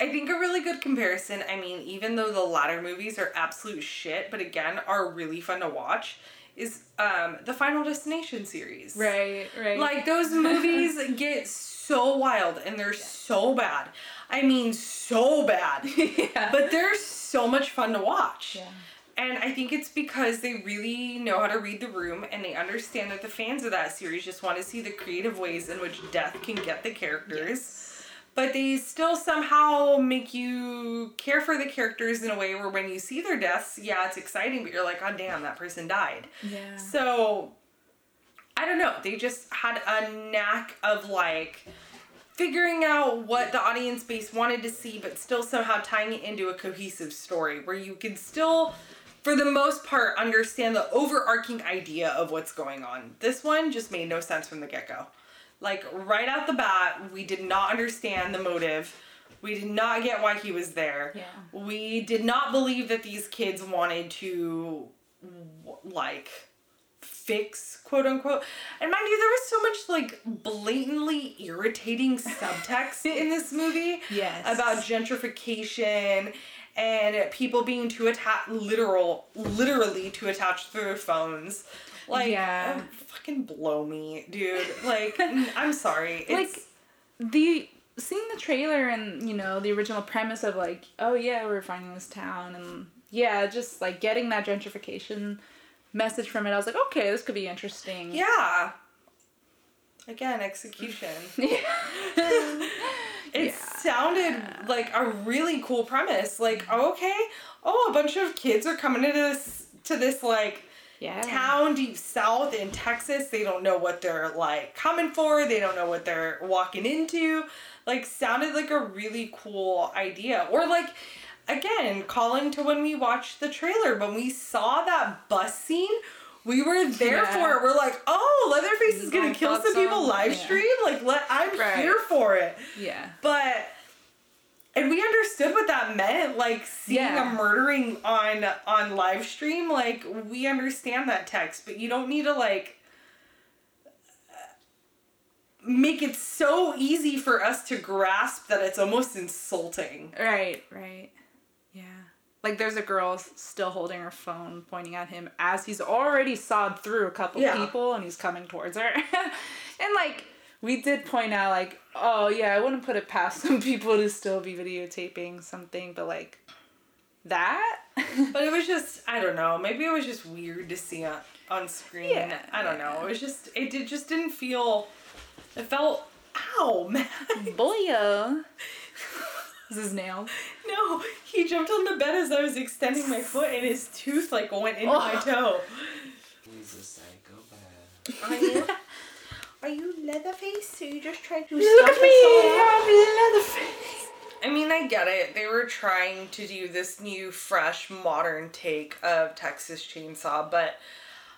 I think a really good comparison, I mean, even though the latter movies are absolute shit, but again, are really fun to watch, is um, the Final Destination series. Right, right. Like those *laughs* movies get so wild and they're so bad. I mean, so bad. *laughs* yeah. But they're so much fun to watch. Yeah. And I think it's because they really know how to read the room and they understand that the fans of that series just want to see the creative ways in which death can get the characters. But they still somehow make you care for the characters in a way where when you see their deaths, yeah, it's exciting, but you're like, oh damn, that person died. yeah. So I don't know. They just had a knack of like figuring out what the audience base wanted to see, but still somehow tying it into a cohesive story where you can still, for the most part, understand the overarching idea of what's going on. This one just made no sense from the get go. Like, right out the bat, we did not understand the motive. We did not get why he was there. Yeah. We did not believe that these kids wanted to, like, fix quote unquote and mind you there was so much like blatantly irritating subtext in this *laughs* movie Yes. about gentrification and people being too attached, literal, literally too attached to their phones. Like, Yeah. um, fucking blow me, dude. Like, *laughs* I'm sorry. It's, like the seeing the trailer and you know the original premise of like oh yeah we're finding this town and yeah just like getting that gentrification message from it i was like okay this could be interesting yeah. Again, execution. *laughs* yeah. It Yeah. sounded like a really cool premise. Like, oh, okay, oh, a bunch of kids are coming to this to this like yeah town deep south in Texas. They don't know what they're like coming for. They don't know what they're walking into. Like, sounded like a really cool idea. Or like, again, calling to when we watched the trailer when we saw that bus scene. We were there Yeah. for it. We're like, oh, Leatherface is gonna I kill some people live Yeah. stream. Like, let I'm Right. here for it. yeah But and we understood what that meant, like seeing Yeah. a murdering on on live stream. Like we understand that text, but you don't need to like make it so easy for us to grasp that it's almost insulting. right right yeah like there's a girl still holding her phone pointing at him as he's already sawed through a couple Yeah. people and he's coming towards her *laughs* and like we did point out like oh yeah i wouldn't put it past *laughs* some people to still be videotaping something but like that *laughs* But it was just I don't know. Maybe it was just weird to see on on screen. Yeah. I don't know. It was just it did just didn't feel. It felt ow *laughs* man. boyo this is nails No, he jumped on the bed as I was extending my foot, and his tooth like went into my Oh. toe. He's a psychopath. Are you? Leatherface? So you just tried to look at me i'm leatherface I mean, I get it. They were trying to do this new, fresh, modern take of Texas Chainsaw, but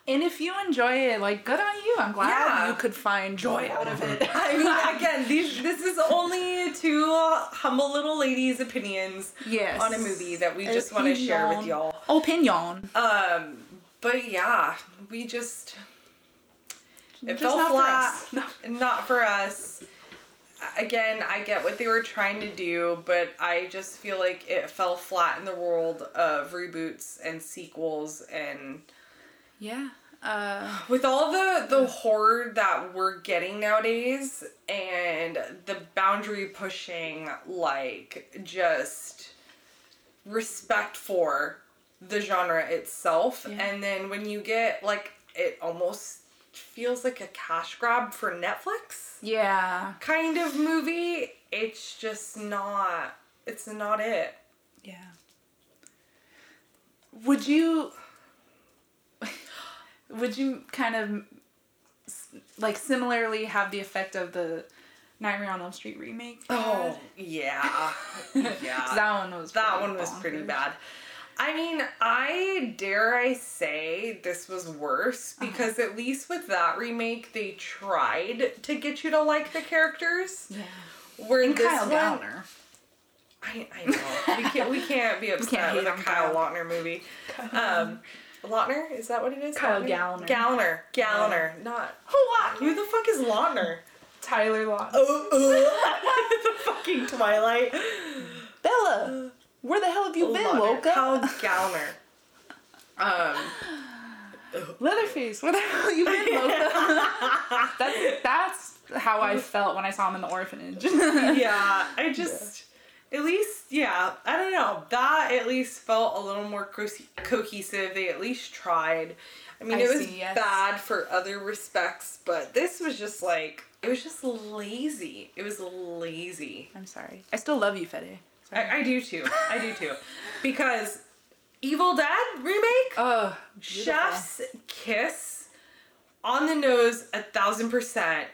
and if you enjoy it like good on you i'm glad Yeah. you could find joy out of it *laughs* I mean, again, these this is only two humble little ladies' opinions yes on a movie that we just want to share with y'all. opinion Um, but yeah, we just it Just fell not for flat. us. No. *laughs* Not for us. Again, I get what they were trying to do, but I just feel like it fell flat in the world of reboots and sequels and yeah uh *sighs* with all the the horror that we're getting nowadays and the boundary pushing like just respect for the genre itself Yeah. and then when you get like it almost feels like a cash grab for Netflix? Yeah. Kind of movie? It's just not it's not it. Yeah. Would you would you kind of like similarly have the effect of the Nightmare on Elm Street remake? Oh yeah. *laughs* Yeah that one was That one was pretty bad. I mean, I dare I say this was worse Uh-huh. because at least with that remake they tried to get you to like the characters. yeah Where and this Kyle one, Downer I, I know we can't we can't be *laughs* upset can't with a Kyle Kyle. Lautner movie. Um, Lautner is that what it is? Kyle Lautner? Gallner. Gallner. Gallner. Not *laughs* who the fuck is Lautner? Tyler Lautner Oh, uh, *laughs* the fucking Twilight. Bella where the hell have you been *laughs* Lautner. Loca Kyle Gallner. Um. Leatherface, where the hell you been, Loca? that's that's how I felt when I saw him in the orphanage. *laughs* yeah, I just at least yeah, I don't know. That at least felt a little more co- cohesive. They at least tried. I mean, I it was see, yes. bad for other respects, but this was just like it was just lazy. It was lazy. I'm sorry. I still love you, Fede. I, I do too. I do too, because Evil Dead remake. oh, Chef's kiss on the nose a thousand percent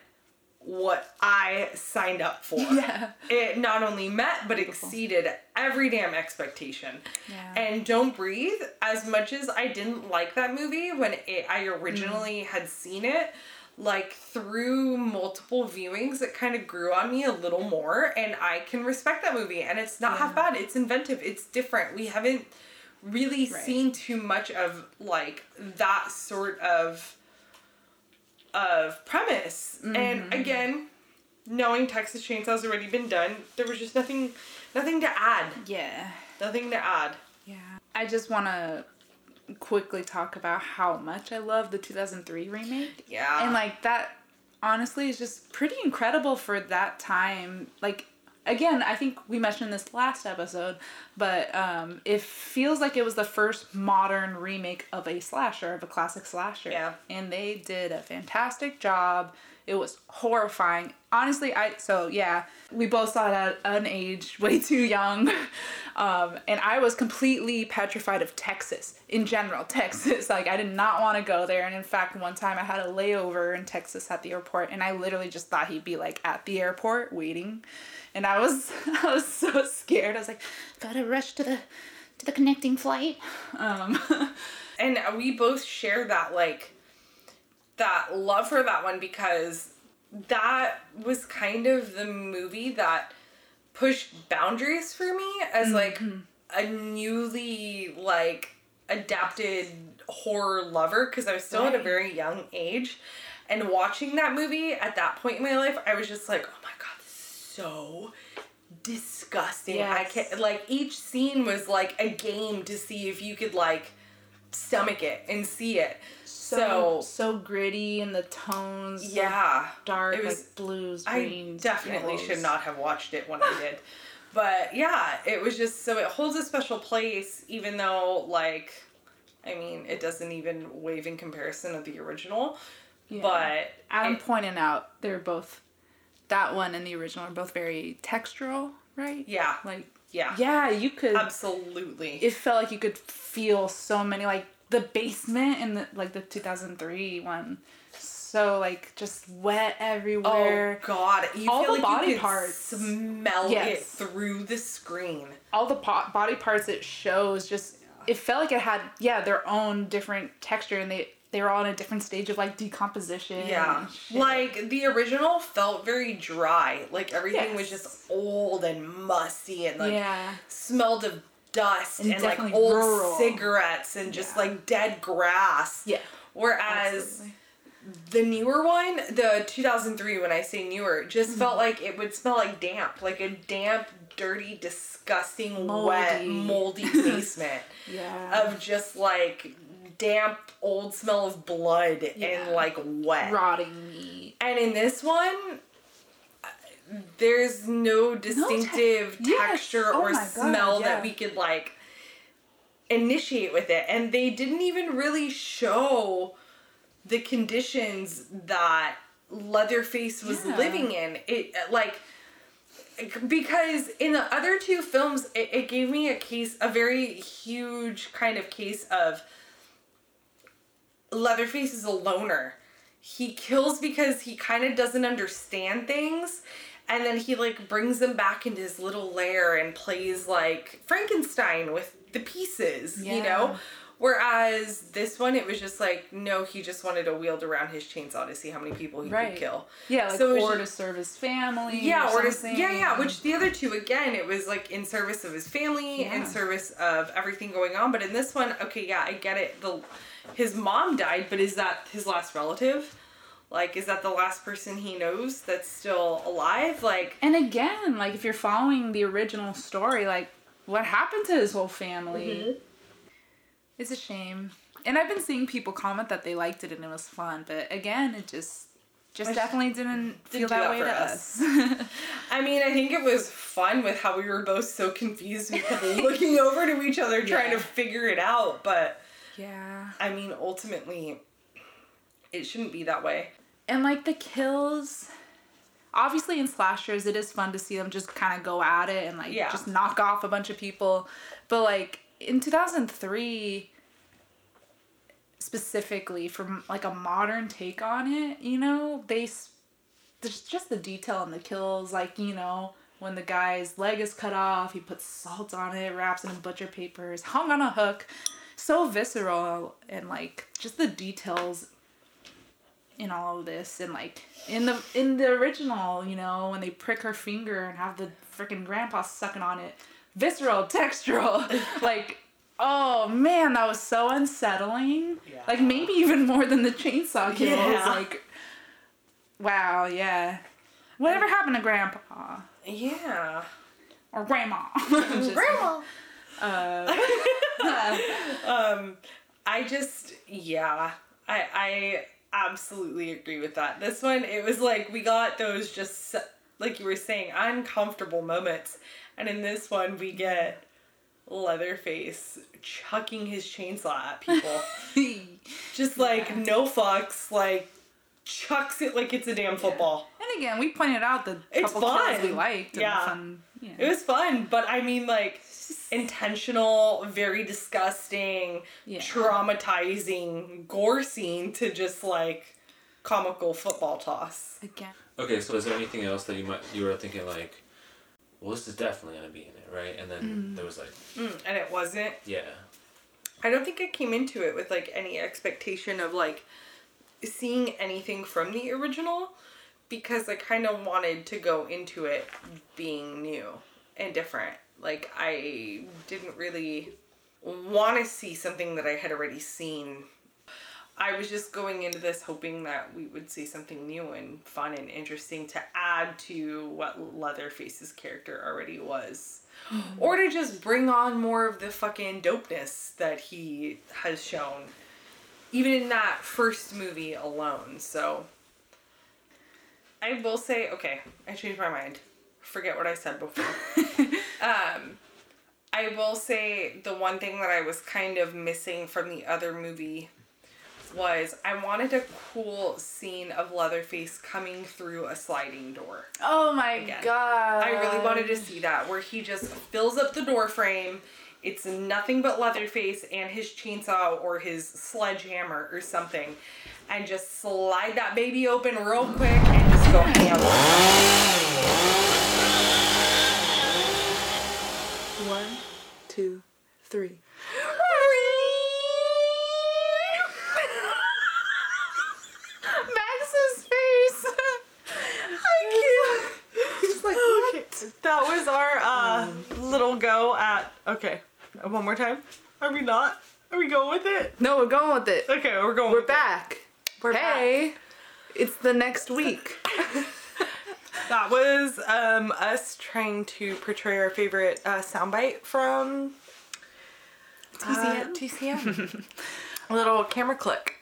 what I signed up for. *laughs* Yeah. It not only met but exceeded every damn expectation. Yeah. And Don't Breathe, as much as I didn't like that movie when it, I originally Mm. had seen it, like through multiple viewings, it kind of grew on me a little more, and I can respect that movie. And it's not half bad. It's inventive. It's different. We haven't really Right. seen too much of like that sort of of premise. Mm-hmm. And again, knowing Texas Chainsaw's already been done, there was just nothing nothing to add. Yeah. Nothing to add. Yeah. I just want to quickly talk about how much I love the 2003 remake. Yeah. And like that honestly is just pretty incredible for that time. Like again, I think we mentioned this last episode, but um it feels like it was the first modern remake of a slasher, of a classic slasher. Yeah. And they did a fantastic job. It was horrifying. Honestly, I so yeah, we both saw it at an age *laughs* way too young. Um, and I was completely petrified of Texas in general. *laughs* Texas, like I did not want to go there. And in fact, one time I had a layover in Texas at the airport, and I literally just thought he'd be like at the airport waiting, and I was *laughs* I was so scared. I was like, gotta rush to the to the connecting flight. Um, and we both share that like that love for that one because that was kind of the movie that pushed boundaries for me as like mm-hmm. a newly like adapted horror lover because I was still at a very young age. And watching that movie at that point in my life I was just like oh my god this is so disgusting. I can't like each scene was like a game to see if you could like stomach it and see it so so, so gritty and the tones. so yeah dark was- like blues, I greens. definitely should not have watched it when I did. But yeah, it was just so it holds a special place, even though like, I mean, it doesn't even wave in comparison of the original. Yeah. But Adam it- pointed out they're both that one and the original are both very textural, right? yeah, Like yeah, yeah, you could absolutely. it felt like you could feel so many like the basement in the like the 2003 one. So like just wet everywhere. Oh. God! You All feel the like body you parts. smell it through the screen. All the po- body parts it shows just it felt like it had yeah their own different texture and they they were all in a different stage of like decomposition. Yeah. Like the original felt very dry. Like everything was just old and musty and like yeah. smelled of dust And and, like old rural. cigarettes and just Yeah. like dead grass. Yeah. Whereas Absolutely. the newer one, the 2003, when I say newer, just Mm-hmm. felt like it would smell like damp, like a damp, dirty, disgusting, wet, Moldy. moldy *laughs* basement Yeah. of just like damp, old smell of blood Yeah. and like wet. rotting meat. And in this one, there's no distinctive yes. Oh texture Oh or my God, smell yeah. that we could like initiate with it. And they didn't even really show the conditions that Leatherface was Yeah. living in. It like because in the other two films it, it gave me a case a very huge kind of case of Leatherface is a loner. He kills because he kind of doesn't understand things. And then he like brings them back into his little lair and plays like Frankenstein with the pieces, you know? Whereas this one, it was just like, no, he just wanted to wield around his chainsaw to see how many people he Right. could kill. Yeah, like So or just- to serve his family. Yeah, or to, something. yeah, yeah. Which the other two, again, it was like in service of his family, in service of everything going on. But in this one, okay, yeah, I get it. The his mom died, but is that his last relative? Like, is that the last person he knows that's still alive? Like, And again, like if you're following the original story, like what happened to his whole family? Mm-hmm. It's a shame. And I've been seeing people comment that they liked it and it was fun, but again, it just just Which definitely didn't feel do that, that way to us. us. *laughs* I mean, I think it was fun with how we were both so confused. *laughs* Looking over to each other trying to figure it out. But yeah. I mean, ultimately, it shouldn't be that way. And like the kills obviously in slashers it is fun to see them just kind of go at it and like Yeah. just knock off a bunch of people. But like in 2003 specifically from like a modern take on it, you know, they there's just the detail in the kills like, you know, when the guy's leg is cut off, he puts salt on it, wraps it in butcher papers, hung on a hook. So visceral and like just the details in all of this and like in the in the original you know when they prick her finger and have the freaking grandpa sucking on it. Visceral textural. *laughs* Like oh man that was so unsettling. Yeah. like maybe even more than the chainsaw kills Yeah. like wow yeah. Whatever happened to grandpa? Yeah. or grandma? *laughs* Just- Grandma. *laughs* um, I just yeah, I I absolutely agree with that. This one, it was like we got those just like you were saying uncomfortable moments, and in this one we get Leatherface chucking his chainsaw at people, *laughs* just like no fucks, like chucks it like it's a damn football. And again, we pointed out the It's couple kills we liked. Yeah. fun, yeah. It was fun, but I mean, like, intentional, very disgusting, Yeah. traumatizing gore scene to just like comical football toss. again. Okay, so is there anything else that you might you were thinking like, well, this is definitely gonna be in it, right? And then there was like, Mm, and it wasn't. yeah, I don't think I came into it with like any expectation of like seeing anything from the original because I kind of wanted to go into it being new and different. Like I didn't really want to see something that I had already seen. I was just going into this hoping that we would see something new and fun and interesting to add to what Leatherface's character already was. *gasps* or to just bring on more of the fucking dopeness that he has shown. Even in that first movie alone. So I will say, okay, I changed my mind. Forget what I said before. *laughs* um I will say the one thing that I was kind of missing from the other movie was I wanted a cool scene of Leatherface coming through a sliding door. Oh my Again. god. I really wanted to see that where he just fills up the door frame. It's nothing but Leatherface and his chainsaw or his sledgehammer or something, and just slide that baby open real quick and just go ham. *laughs* One, two, three. *laughs* Max's face. *laughs* I can't. He's like, okay. That was our uh, little go at. Okay, one more time. Are we not? Are we going with it? no, we're going with it. Okay, we're going. We're with it. back. We're back. hey, it's the next week. *laughs* That was um, us trying to portray our favorite uh, soundbite from uh, TCM. *laughs* A little camera click.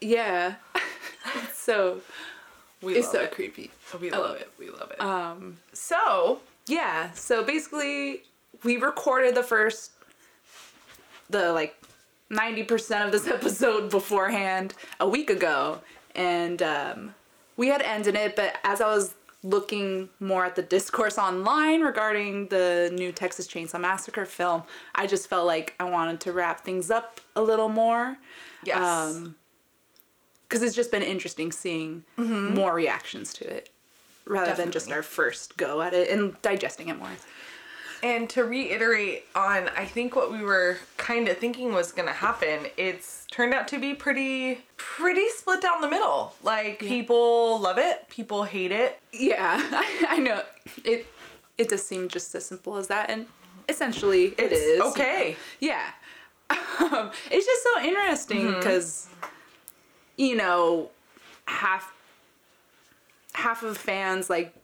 yeah. *laughs* so We it's so it. creepy. We love love it. We love it. Um, so yeah. So basically, we recorded the first, the like, ninety percent of this episode beforehand a week ago, and um, we had ended it. But as I was looking more at the discourse online regarding the new Texas Chainsaw Massacre film, I just felt like I wanted to wrap things up a little more. yes, Um, because it's just been interesting seeing more reactions to it rather than just our first go at it and digesting it more. And to reiterate on, I think what we were kind of thinking was gonna happen. It's turned out to be pretty, pretty split down the middle. Like people love it, people hate it. Yeah, *laughs* I, know it. It does seem just as simple as that, and essentially it It's is okay. Yeah, *laughs* um, it's just so interesting because you know half half of fans like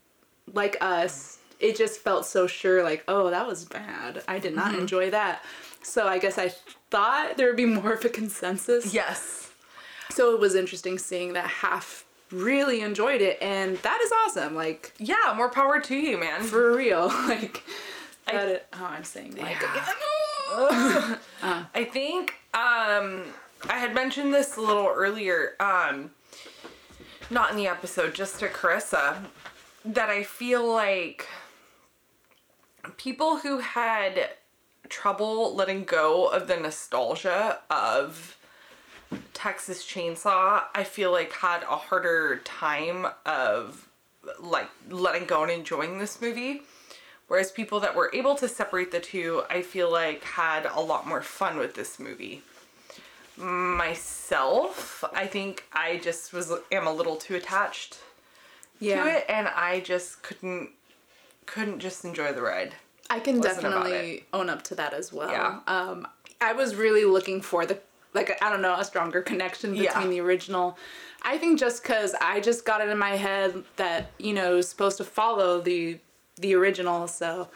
like us it just felt so sure like oh that was bad. I did not enjoy that. So i guess i thought there would be more of a consensus. Yes. so it was interesting seeing that half really enjoyed it and that is awesome like Yeah, more power to you, man. for real *laughs* like that it, oh i'm saying like *laughs* I think um, I had mentioned this a little earlier, um, not in the episode, just to Carissa, that I feel like people who had trouble letting go of the nostalgia of Texas Chainsaw, I feel like had a harder time of like letting go and enjoying this movie. Whereas people that were able to separate the two, I feel like had a lot more fun with this movie. Myself, I think I just was am a little too attached yeah to it and I just couldn't couldn't just enjoy the ride. I can definitely own up to that as well. Yeah. Um, I was really looking for the like I don't know a stronger connection between Yeah. the original. I think just because I just got it in my head that you know it was supposed to follow the the original, so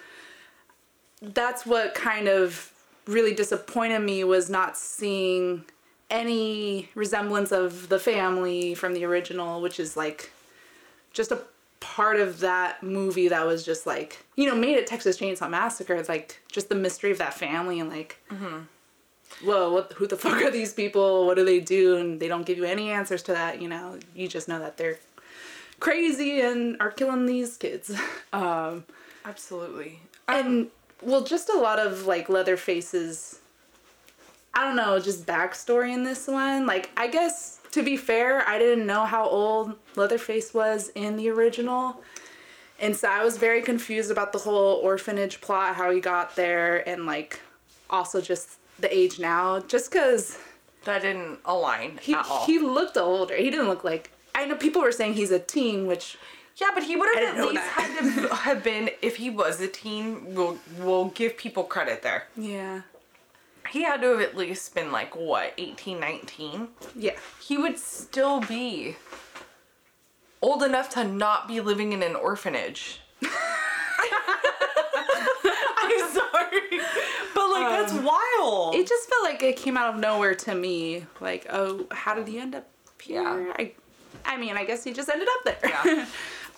that's what kind of really disappointed me was not seeing any resemblance of the family from the original, which is like just a part of that movie that was just like you know made it Texas Chainsaw Massacre. It's like just the mystery of that family and like, whoa, what, who the *laughs* fuck are these people? What do they do? And they don't give you any answers to that. You know, you just know that they're crazy and are killing these kids. *laughs* Um, Absolutely. and well, just a lot of like Leatherface's. I don't know, just backstory in this one. Like, I guess to be fair, I didn't know how old Leatherface was in the original. And so I was very confused about the whole orphanage plot, how he got there, and like also just the age now. Just because That didn't align he, at all. he looked older. He didn't look like. I know people were saying he's a teen, which yeah, but he would have at least that. had to *laughs* have been if he was a teen. We'll we'll give people credit there. yeah, He had to have at least been like what 18, 19. yeah, He would still be old enough to not be living in an orphanage. *laughs* I'm sorry, but like that's wild. it just felt like it came out of nowhere to me. Like, oh, how did he end up here? Yeah. I, I mean, I guess he just ended up there. Yeah.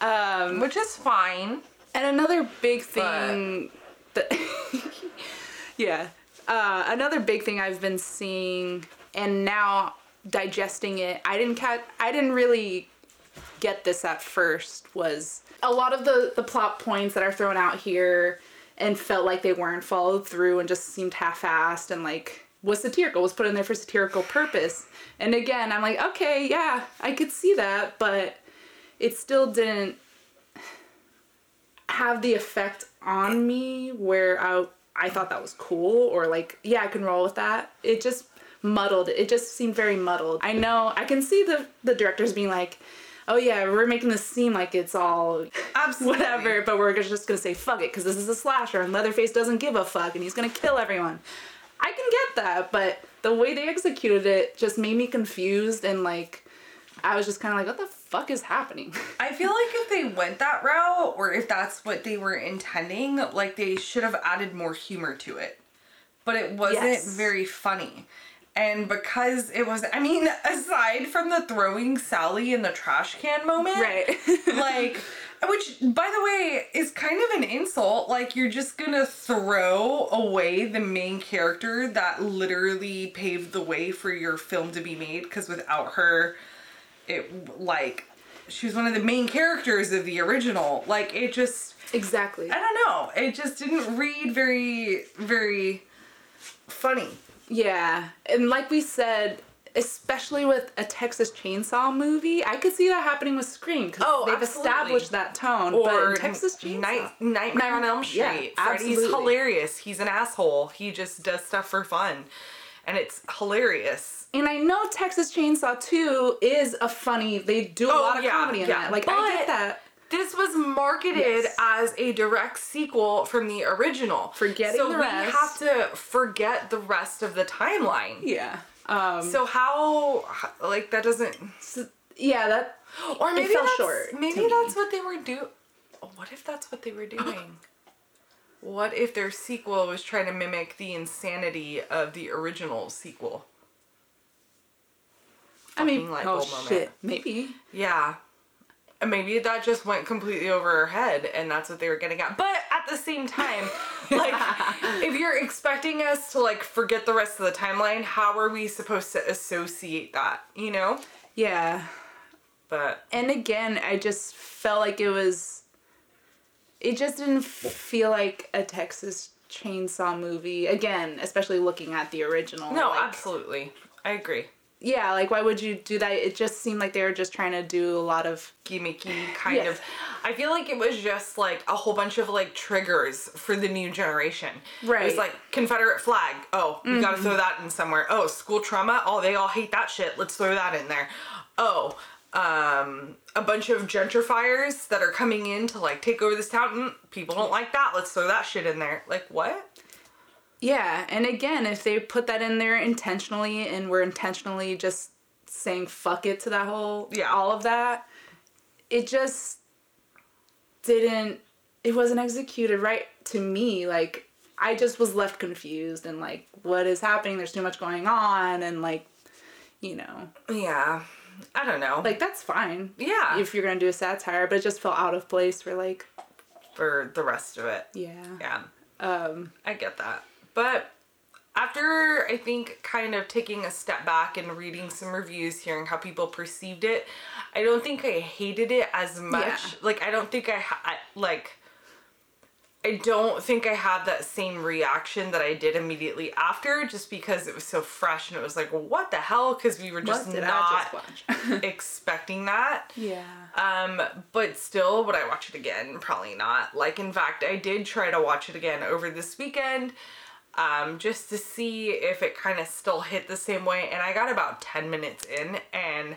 *laughs* um, which is fine. and another big thing that, *laughs* yeah, uh, another big thing I've been seeing and now digesting it. I didn't cat. I didn't really get this at first. Was a lot of the the plot points that are thrown out here and felt like they weren't followed through and just seemed half-assed and like was satirical was put in there for satirical purpose and again i'm like okay yeah i could see that but it still didn't have the effect on me where i i thought that was cool or like yeah i can roll with that it just muddled it just seemed very muddled i know i can see the the directors being like oh yeah we're making this seem like it's all Absolutely. whatever, but we're just gonna say fuck it because this is a slasher and Leatherface doesn't give a fuck and he's gonna kill everyone. I can get that, but the way they executed it just made me confused and like I was just kind of like, what the fuck is happening? *laughs* I feel like if they went that route, or if that's what they were intending, like they should have added more humor to it. But it wasn't Yes. very funny. And because it was, I mean, *laughs* aside from the throwing Sally in the trash can moment, right? *laughs* like, which, by the way, is kind of an insult. Like, you're just gonna throw away the main character that literally paved the way for your film to be made, because without her, it, like, she was one of the main characters of the original. Like, it just, exactly. I don't know, it just didn't read very, very funny. Yeah, and like we said, especially with a Texas Chainsaw movie, I could see that happening with Scream because Oh, they've absolutely. established that tone. but Or in Texas Chainsaw, Night, Nightmare on Elm Street. Yeah, Freddy's hilarious. He's an asshole. He just does stuff for fun. And it's hilarious. And I know Texas Chainsaw 2 is a funny, they do a Oh, lot of yeah, comedy in yeah. that. Like, I get that. This was marketed Yes. as a direct sequel from the original. Forgetting so the we have to forget the rest of the timeline. Yeah. Um, So how like that doesn't so- yeah, that. or maybe fell that's, short maybe me. that's what they were doing. What if that's what they were doing? What if their sequel was trying to mimic the insanity of the original sequel? I mean, light oh bulb moment. shit, maybe. Yeah. And maybe that just went completely over her head and that's what they were getting at. But at the same time, *laughs* like if you're expecting us to like forget the rest of the timeline, how are we supposed to associate that, you know? Yeah. But And again, I just felt like it was. It just didn't feel like a Texas Chainsaw movie. Again, especially looking at the original. no, like, absolutely. I agree. Yeah, like why would you do that? It just seemed like they were just trying to do a lot of. Gimmicky *sighs* kind Yeah. of. I feel like it was just like a whole bunch of like triggers for the new generation. Right. It was Mm-hmm. like Confederate flag. Oh, we gotta throw that in somewhere. Oh, school trauma. Oh, they all hate that shit. Let's throw that in there. Oh, um, a bunch of gentrifiers that are coming in to like take over this town. Mm, people don't like that. Let's throw that shit in there. Like what? Yeah, and again, if they put that in there intentionally and were intentionally just saying fuck it to that whole Yeah. all of that, it just didn't it wasn't executed right to me. Like I just was left confused and like, what is happening? There's too much going on, and like, you know, Yeah. I don't know. like that's fine. Yeah. If you're gonna do a satire, but it just felt out of place for like, for the rest of it. yeah. Yeah. Um, I get that. But after I think kind of taking a step back and reading some reviews, hearing how people perceived it, I don't think I hated it as much. Yeah. Like I don't think I, I like I don't think I had that same reaction that I did immediately after just because it was so fresh and it was like, what the hell? Because we were just not just *laughs* expecting that. yeah. Um, but still, would I watch it again? Probably not. Like, in fact, I did try to watch it again over this weekend, um, just to see if it kind of still hit the same way. And I got about 10 minutes in, and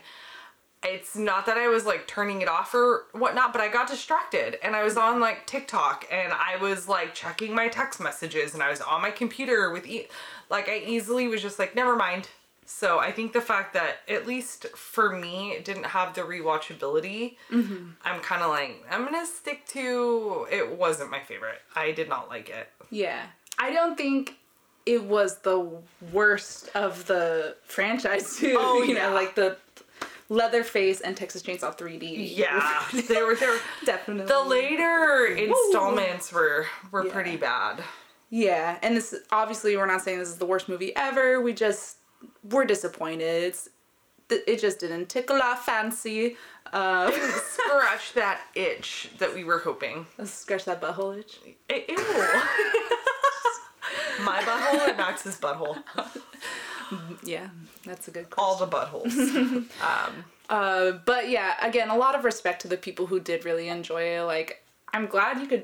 it's not that I was like turning it off or whatnot, but I got distracted and I was on like TikTok and I was like checking my text messages and I was on my computer with e- like I easily was just like never mind. So I think the fact that at least for me it didn't have the rewatchability, mm-hmm. I'm kind of like I'm gonna stick to it wasn't my favorite. I did not like it. Yeah. I don't think it was the worst of the franchise too. Oh, *laughs* you yeah. know, like the Leatherface and Texas Chainsaw 3D. Yeah, *laughs* they were they were *laughs* Definitely. the later installments were were Yeah. pretty bad. Yeah, and this obviously we're not saying this is the worst movie ever. We just we're disappointed. It's it just didn't tickle our fancy. Uh, *laughs* Scratch that itch that we were hoping. let's scratch that butthole itch. Ew. My butthole or Max's butthole? Yeah, that's a good All the buttholes. *laughs* Uh, but yeah, again, a lot of respect to the people who did really enjoy it. Like, I'm glad you could,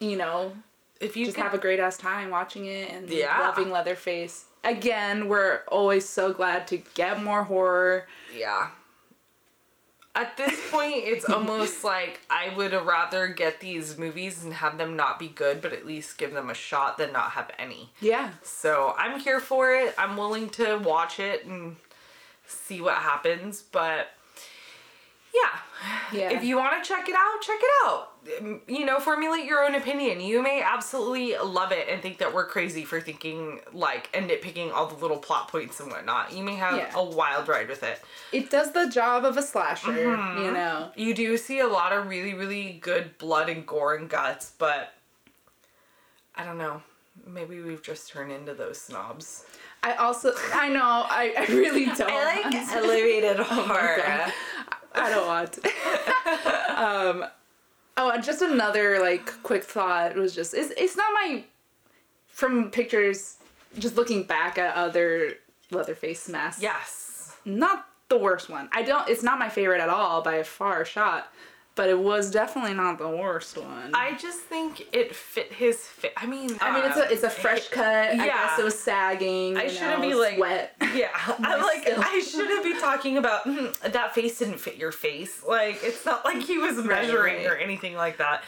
you know, If you just could, have a great ass time watching it and Yeah. loving Leatherface. Again, we're always so glad to get more horror. yeah. At this point, it's *laughs* almost like I would rather get these movies and have them not be good, but at least give them a shot than not have any. Yeah. So I'm here for it. I'm willing to watch it and see what happens, but yeah. Yeah. If you want to check it out, check it out. You know, formulate your own opinion. You may absolutely love it and think that we're crazy for thinking like and nitpicking all the little plot points and whatnot. You may have Yeah. a wild ride with it. It does the job of a slasher, Mm-hmm. you know. You do see a lot of really, really good blood and gore and guts, but I don't know. Maybe we've just turned into those snobs. I also, I know, I, I really *laughs* don't. want to. elevated *laughs* horror. God. I don't want to. *laughs* um, oh, and just another like quick thought was just it's it's not my from pictures. Just looking back at other Leatherface masks. Yes. not the worst one. I don't. It's not my favorite at all by a far shot, but it was definitely not the worst one. I just think it fit his fit. I mean, I mean, it's a it's a fresh cut. I Yeah. guess it was sagging. I shouldn't know, be like wet. Yeah, *laughs* *laughs* I'm like still. I shouldn't be talking about "Hmm, that face didn't fit your face. Like it's not like he was measuring right. or anything like that.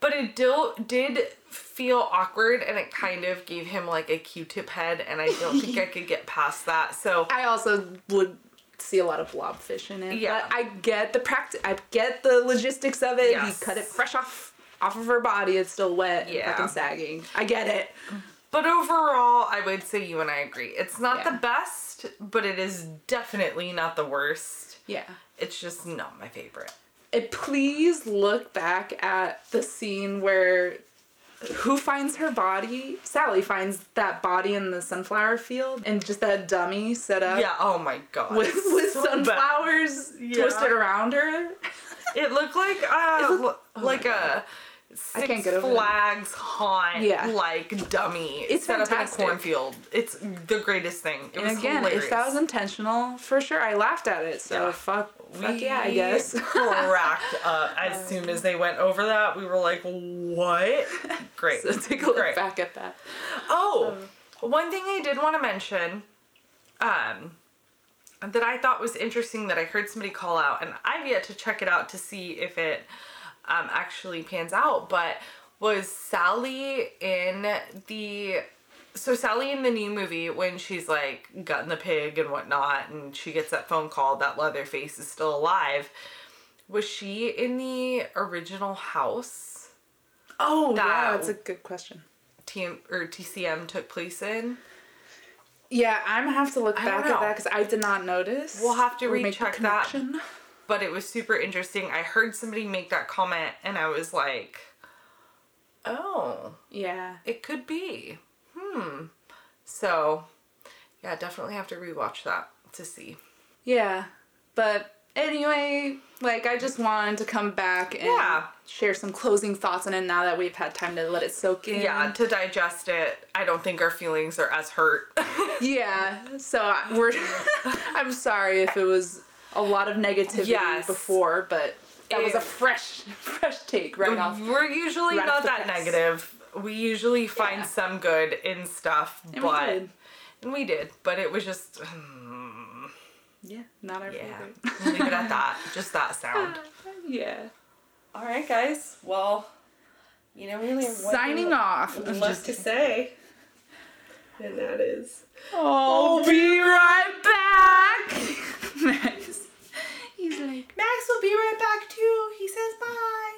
But it dil- did feel awkward, and it kind of gave him like a Q-tip head, and I don't think *laughs* I could get past that. So I also would see a lot of blobfish in it. Yeah. But I get the practice. I get the logistics of it. Yes. He cut it fresh off off of her body. It's still wet Yeah. and fucking sagging. I get it. But overall, I would say you and I agree. It's not Yeah. the best, but it is definitely not the worst. Yeah. It's just not my favorite. And please look back at the scene where who finds her body? Sally finds that body in the sunflower field and just that dummy set up Yeah, oh my god. with, with so sunflowers Yeah. twisted around her. It looked like uh *laughs* It looked- oh like my a I can't get over that. Flags haunt Yeah. like dummy It's set up fantastic. in a cornfield. It's the greatest thing. It was And again, hilarious. if that was intentional, for sure, I laughed at it. So Yeah. fuck, fuck we yeah, I guess. *laughs* cracked up as *laughs* soon as they went over that. We were like, "What?" *laughs* Great. so take a look Great. back at that. Oh, one thing I did want to mention, um, that I thought was interesting that I heard somebody call out, and I've yet to check it out to see if it um, actually pans out, but was Sally in the. So Sally in the new movie when she's like gutting the pig and whatnot, and she gets that phone call that Leatherface is still alive. Was she in the original house? Oh, yeah, that's a good question. TM or TCM took place in. Yeah, I'm gonna have to look back at that because I did not notice. We'll have to or make the recheck that. But it was super interesting. I heard somebody make that comment and I was like, oh, Yeah. it could be. Hmm. So, yeah, definitely have to rewatch that to see. Yeah. But anyway, like I just wanted to come back and Yeah. share some closing thoughts on it now that we've had time to let it soak in. Yeah, to digest it, I don't think our feelings are as hurt. *laughs* Yeah. So I- we're *laughs* I'm sorry if it was a lot of negativity Yes. before, but that was a fresh *laughs* fresh take right off. We're usually right not that press. negative. We usually find Yeah. some good in stuff, And we but did. and we did, but it was just hmm, Yeah, not our yeah. favorite. Leave it at *laughs* that. Just that sound. *laughs* yeah. All right, guys. Well, you know, we one Signing off. left to say, and that is. I'll be right back. He's like, Max will be right back too. He says bye.